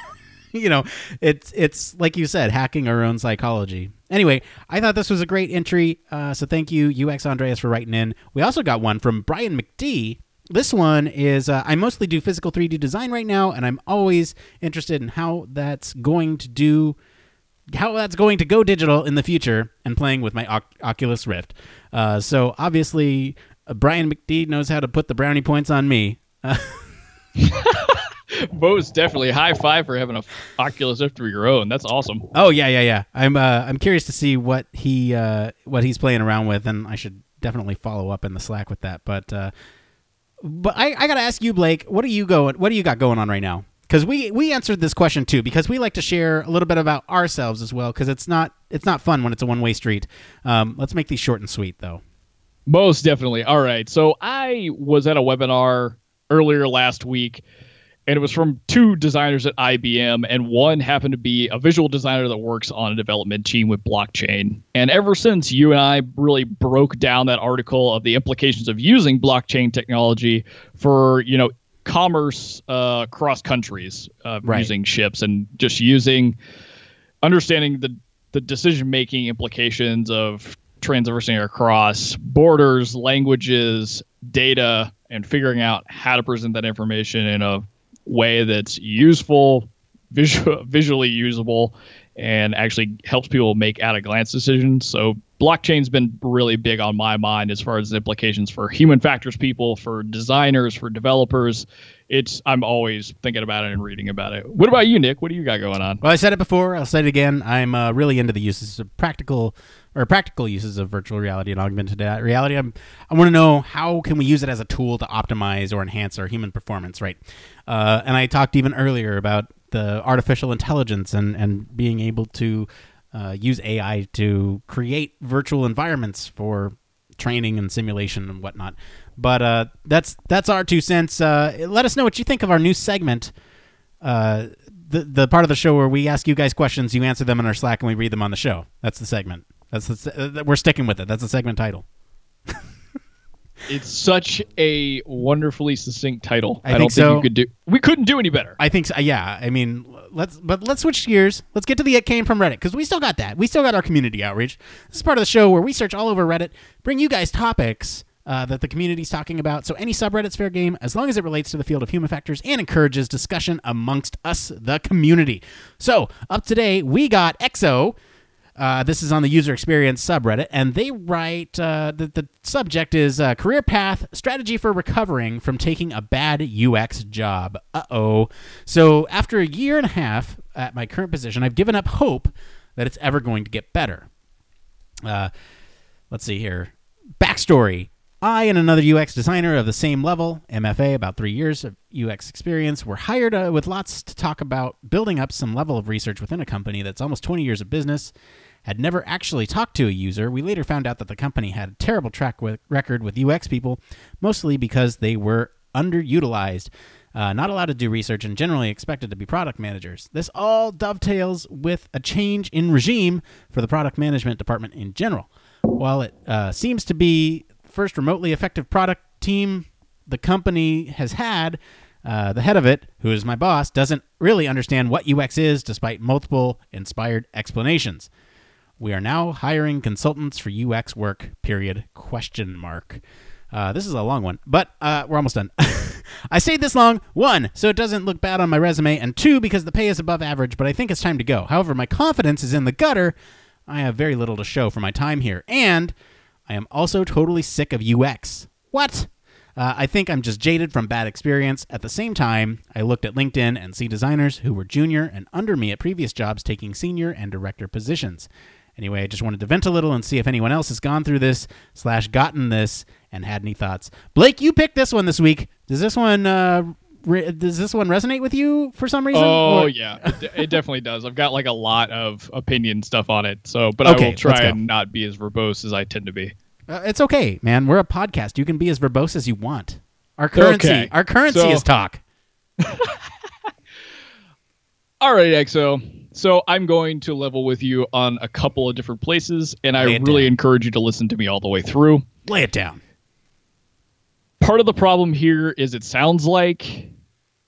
<laughs> you know, it's it's like you said, hacking our own psychology. Anyway, I thought this was a great entry, uh, so thank you, UX Andreas, for writing in. We also got one from Brian McD. This one is uh, I mostly do physical 3D design right now, and I'm always interested in how that's going to do how that's going to go digital in the future and playing with my Oc- Oculus Rift. Uh, so obviously, uh, Brian McD knows how to put the brownie points on me. <laughs> <laughs> Most definitely high five for having a Oculus Rift of your own. That's awesome. oh yeah, yeah, yeah. I'm uh, I'm curious to see what he uh, what he's playing around with, and I should definitely follow up in the Slack with that. But uh, but I, I got to ask you, Blake, what are you going? What do you got going on right now? Because we we answered this question too, because we like to share a little bit about ourselves as well. Because it's not it's not fun when it's a one way street. Um, let's make these short and sweet though. Most definitely. All right. So I was at a webinar earlier last week, and it was from two designers at IBM, and one happened to be a visual designer that works on a development team with blockchain. And ever since you and I really broke down that article of the implications of using blockchain technology for, you know, commerce uh, across countries uh, Right. using ships and just using understanding the the decision making implications of traversing across borders, languages, data, and figuring out how to present that information in a way that's useful, visual, <laughs> visually usable, and actually helps people make at a glance decisions. So blockchain's been really big on my mind as far as the implications for human factors people, for designers, for developers. It's I'm always thinking about it and reading about it. What about you, Nick? What do you got going on? Well, I said it before. I'll say it again. I'm uh, really into the uses of practical or practical uses of virtual reality and augmented reality. I'm, I want to know how can we use it as a tool to optimize or enhance our human performance, right? Uh, and I talked even earlier about the artificial intelligence and and being able to uh, use AI to create virtual environments for training and simulation and whatnot. But uh, that's that's our two cents. Uh, let us know what you think of our new segment. Uh, the the part of the show where we ask you guys questions, you answer them in our Slack, and we read them on the show. That's the segment. That's the uh, we're sticking with it. That's the segment title. It's such a wonderfully succinct title. I I, think don't so. think you could do. We couldn't do any better. I think so. Yeah, I mean, let's but let's switch gears. Let's get to the it came from Reddit because we still got that. We still got our community outreach. This is part of the show where we search all over Reddit, bring you guys topics uh, that the community's talking about. So any subreddit's fair game as long as it relates to the field of human factors and encourages discussion amongst us, the community. So up today we got EXO. Uh, this is on the user experience subreddit, and they write uh, the, the subject is uh, career path strategy for recovering from taking a bad UX job. Uh oh. So, after a year and a half at my current position, I've given up hope that it's ever going to get better. Uh, let's see here. Backstory. I and another UX designer of the same level, MFA, about three years of UX experience, were hired uh, with lots to talk about building up some level of research within a company that's almost 20 years of business. Had never actually talked to a user. We later found out that the company had a terrible track with, record with UX people, mostly because they were underutilized, uh, not allowed to do research, and generally expected to be product managers. This all dovetails with a change in regime for the product management department in general. While it uh, seems to be first remotely effective product team the company has had, uh, the head of it, who is my boss, doesn't really understand what UX is, despite multiple inspired explanations. We are now hiring consultants for UX work. Period. Question mark. Uh, this is a long one, but uh, we're almost done. <laughs> I say this long, one, so it doesn't look bad on my resume, and two, because the pay is above average, but I think it's time to go. However, my confidence is in the gutter. I have very little to show for my time here, and I am also totally sick of UX. What? Uh, I think I'm just jaded from bad experience. At the same time, I looked at LinkedIn and see designers who were junior and under me at previous jobs taking senior and director positions. Anyway, I just wanted to vent a little and see if anyone else has gone through this slash gotten this and had any thoughts. Blake, you picked this one this week. Does this one uh, re- does this one resonate with you for some reason? Oh Or- yeah, it, definitely does. I've got like a lot of opinion stuff on it. So, but Okay, I will try and not be as verbose as I tend to be. Uh, it's okay, man. We're a podcast. You can be as verbose as you want. Our currency, Okay. our currency So- is talk. <laughs> All right, EXO. So I'm going to level with you on a couple of different places, and I Lay it really down. encourage you to listen to me all the way through. Lay it down. Part of the problem here is it sounds like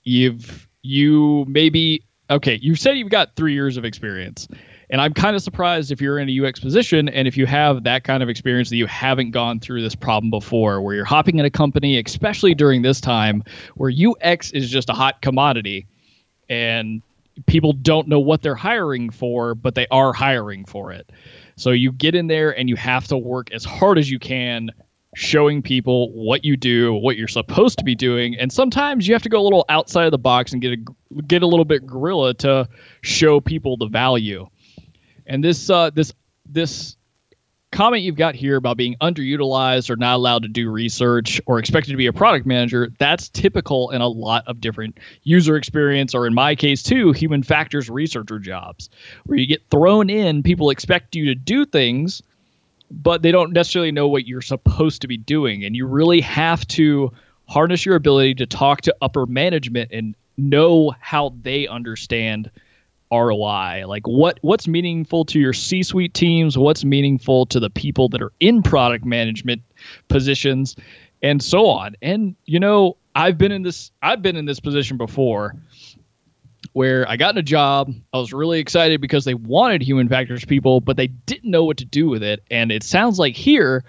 you've you maybe okay you said you've got three years of experience. And i'm kind of surprised if you're in a ux position and if you have that kind of experience that you haven't gone through this problem before where you're hopping in a company especially during this time where ux is just a hot commodity and people don't know what they're hiring for but they are hiring for it. So you get in there and you have to work as hard as you can showing people what you do, what you're supposed to be doing, and sometimes you have to go a little outside of the box and get a get a little bit guerrilla to show people the value. And this uh, this this comment you've got here about being underutilized or not allowed to do research or expected to be a product manager, that's typical in a lot of different user experience, or in my case too, human factors researcher jobs, where you get thrown in, people expect you to do things but they don't necessarily know what you're supposed to be doing. And you really have to harness your ability to talk to upper management and know how they understand ROI. Like what what's meaningful to your C-suite teams, what's meaningful to the people that are in product management positions and so on. And you know, I've been in this I've been in this position before where I got in a job. I was really excited because they wanted human factors people, but they didn't know what to do with it. And it sounds like here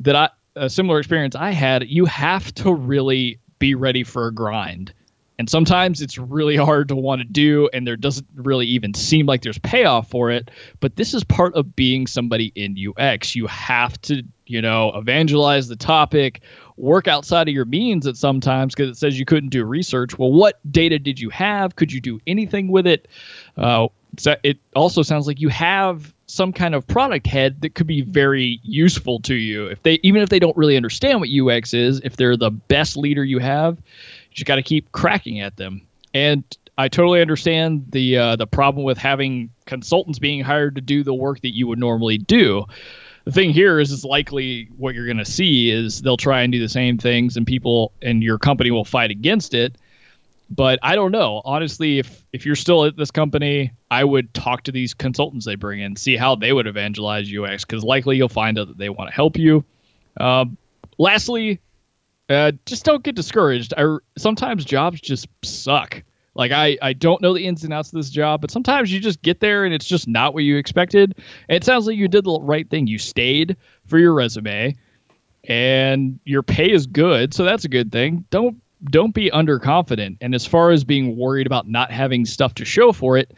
that I a similar experience I had. You have to really be ready for a grind. And sometimes it's really hard to want to do, and there doesn't really even seem like there's payoff for it. But this is part of being somebody in UX. You have to, you know, evangelize the topic, work outside of your means at sometimes because it says you couldn't do research. Well, what data did you have? Could you do anything with it? Uh, so it also sounds like you have some kind of product head that could be very useful to you if they even if they don't really understand what UX is if they're the best leader you have you just got to keep cracking at them. And I totally understand the uh, the problem with having consultants being hired to do the work that you would normally do. The thing here is, it's likely what you're going to see is they'll try and do the same things, and people and your company will fight against it. But I don't know. Honestly, if if you're still at this company, I would talk to these consultants they bring in, see how they would evangelize UX, because likely you'll find out that they want to help you. Um, lastly, uh, just don't get discouraged. I sometimes jobs just suck. Like I, I don't know the ins and outs of this job, but sometimes you just get there and it's just not what you expected. And it sounds like you did the right thing. You stayed for your resume, and your pay is good, so that's a good thing. Don't don't be underconfident. And as far as being worried about not having stuff to show for it,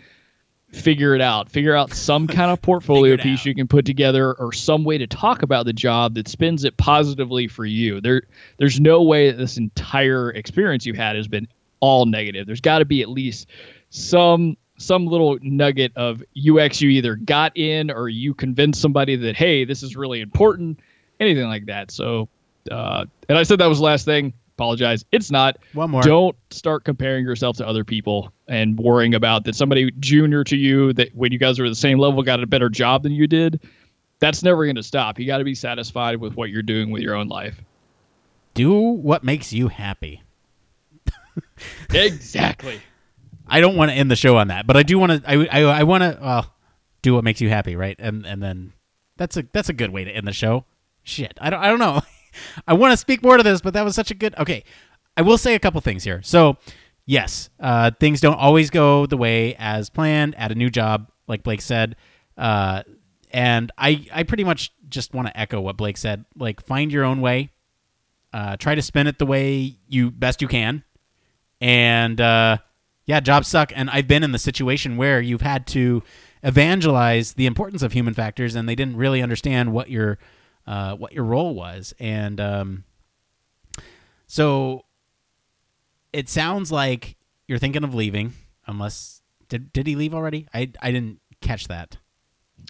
figure it out. Figure out some <laughs> kind of portfolio piece out. you can put together or some way to talk about the job that spins it positively for you. There there's no way that this entire experience you've had has been all negative. There's got to be at least some some little nugget of UX you either got in or you convinced somebody that hey, this is really important, anything like that. So uh, and I said that was the last thing apologize. It's not. One more. Don't start comparing yourself to other people and worrying about that somebody junior to you that when you guys are at the same level got a better job than you did. That's never going to stop. You got to be satisfied with what you're doing with your own life. Do what makes you happy. Exactly. <laughs> I don't want to end the show on that, but I do want to. I I, I want to. Well, do what makes you happy, right? And and then that's a that's a good way to end the show. Shit, I don't I don't know. <laughs> I want to speak more to this, but that was such a good. Okay, I will say a couple things here. So, yes, uh, things don't always go the way as planned at a new job, like Blake said. Uh, and I, I pretty much just want to echo what Blake said. Like, find your own way. Uh, try to spin it the way you best you can. And uh, yeah, jobs suck. And I've been in the situation where you've had to evangelize the importance of human factors, and they didn't really understand what your uh, what your role was, and um, so it sounds like you're thinking of leaving. Unless did did he leave already? I I didn't catch that.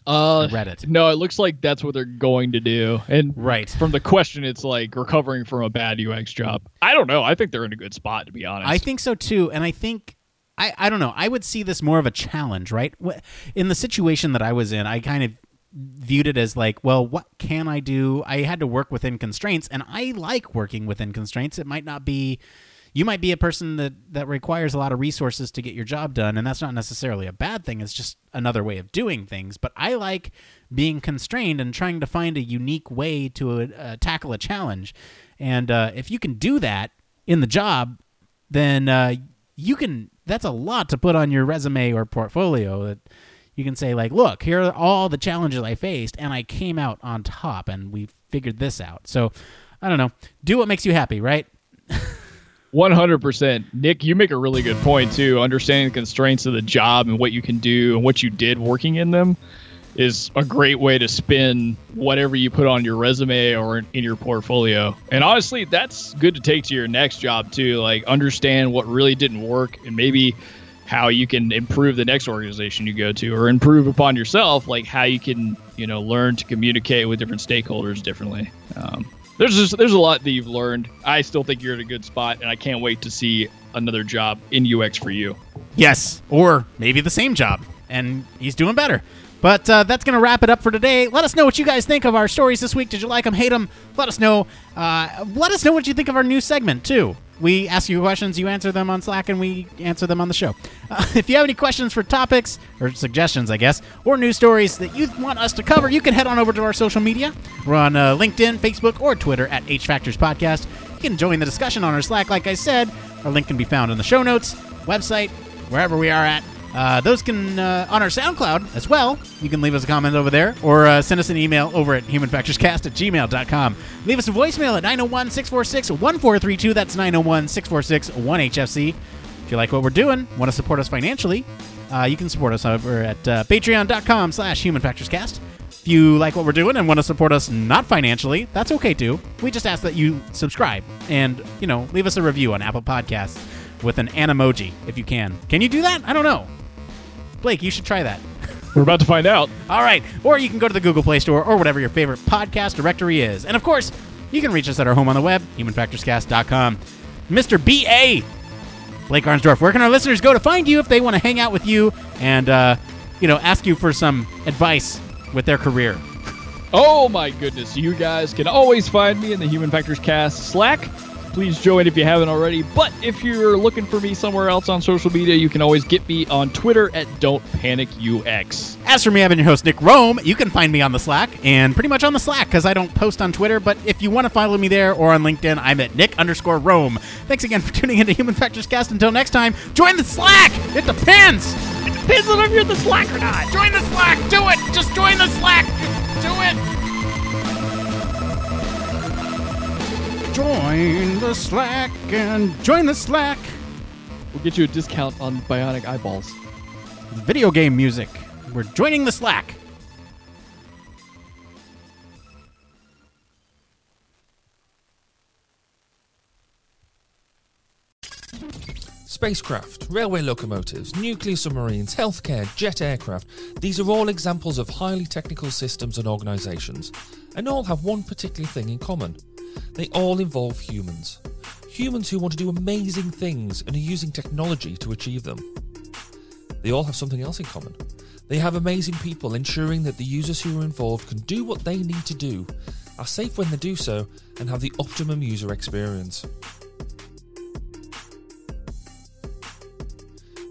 Uh, I read it. No, it looks like that's what they're going to do. And right from the question, it's like recovering from a bad UX job. I don't know. I think they're in a good spot, to be honest. I think so too, and I think I, I don't know. I would see this more of a challenge, right? In the situation that I was in, I kind of viewed it as like, well, what can I do? I had to work within constraints, and I like working within constraints. It might not be, you might be a person that that requires a lot of resources to get your job done, and that's not necessarily a bad thing. It's just another way of doing things. But I like being constrained and trying to find a unique way to uh, tackle a challenge. And uh, if you can do that in the job, then uh, you can. That's a lot to put on your resume or portfolio. That you can say like, look, here are all the challenges I faced, and I came out on top, and we figured this out. So, I don't know. Do what makes you happy, right? <laughs> 100%. Nick, you make a really good point too. Understanding the constraints of the job and what you can do and what you did working in them is a great way to spin whatever you put on your resume or in your portfolio. And honestly, that's good to take to your next job too. Like understand what really didn't work and maybe how you can improve the next organization you go to or improve upon yourself like how you can you know learn to communicate with different stakeholders differently um, there's just, there's a lot that you've learned i still think you're in a good spot and i can't wait to see another job in ux for you yes or maybe the same job and he's doing better but uh, that's going to wrap it up for today. Let us know what you guys think of our stories this week. Did you like them, hate them? Let us know. Uh, let us know what you think of our new segment, too. We ask you questions, you answer them on Slack, and we answer them on the show. Uh, <laughs> if you have any questions for topics, or suggestions, I guess, or news stories that you want us to cover, you can head on over to our social media. We're on uh, LinkedIn, Facebook, or Twitter at H Factors Podcast. You can join the discussion on our Slack, like I said. Our link can be found in the show notes, website, wherever we are at. Uh, those can uh, on our SoundCloud as well. You can leave us a comment over there or uh, send us an email over at humanfactorscast at gmail.com. Leave us a voicemail at 901 646 1432. That's 901 646 1HFC. If you like what we're doing, want to support us financially, uh, you can support us over at uh, patreon.com slash humanfactorscast. If you like what we're doing and want to support us not financially, that's okay too. We just ask that you subscribe and, you know, leave us a review on Apple Podcasts with an emoji if you can. Can you do that? I don't know. Blake, you should try that. We're about to find out. All right. Or you can go to the Google Play Store or whatever your favorite podcast directory is. And of course, you can reach us at our home on the web, humanfactorscast.com. Mr. B.A. Blake Arnsdorf, where can our listeners go to find you if they want to hang out with you and, uh, you know, ask you for some advice with their career? Oh my goodness, you guys can always find me in the Human Factors Cast Slack. Please join if you haven't already. But if you're looking for me somewhere else on social media, you can always get me on Twitter at Don't Panic UX. As for me, I've been your host, Nick Roome. You can find me on the Slack and pretty much on the Slack because I don't post on Twitter. But if you want to follow me there or on LinkedIn, I'm at Nick underscore Roome. Thanks again for <laughs> tuning into Human Factors Cast. Until next time, join the Slack. It depends. It depends on if you're in the Slack or not. Join the Slack. Do it. Just join the Slack. Do it. Join the Slack and join the Slack. We'll get you a discount on bionic eyeballs. Video game music. We're joining the Slack. Spacecraft, railway locomotives, nuclear submarines, healthcare, jet aircraft, these are all examples of highly technical systems and organisations, and all have one particular thing in common. They all involve humans. Humans who want to do amazing things and are using technology to achieve them. They all have something else in common. They have amazing people ensuring that the users who are involved can do what they need to do, are safe when they do so, and have the optimum user experience.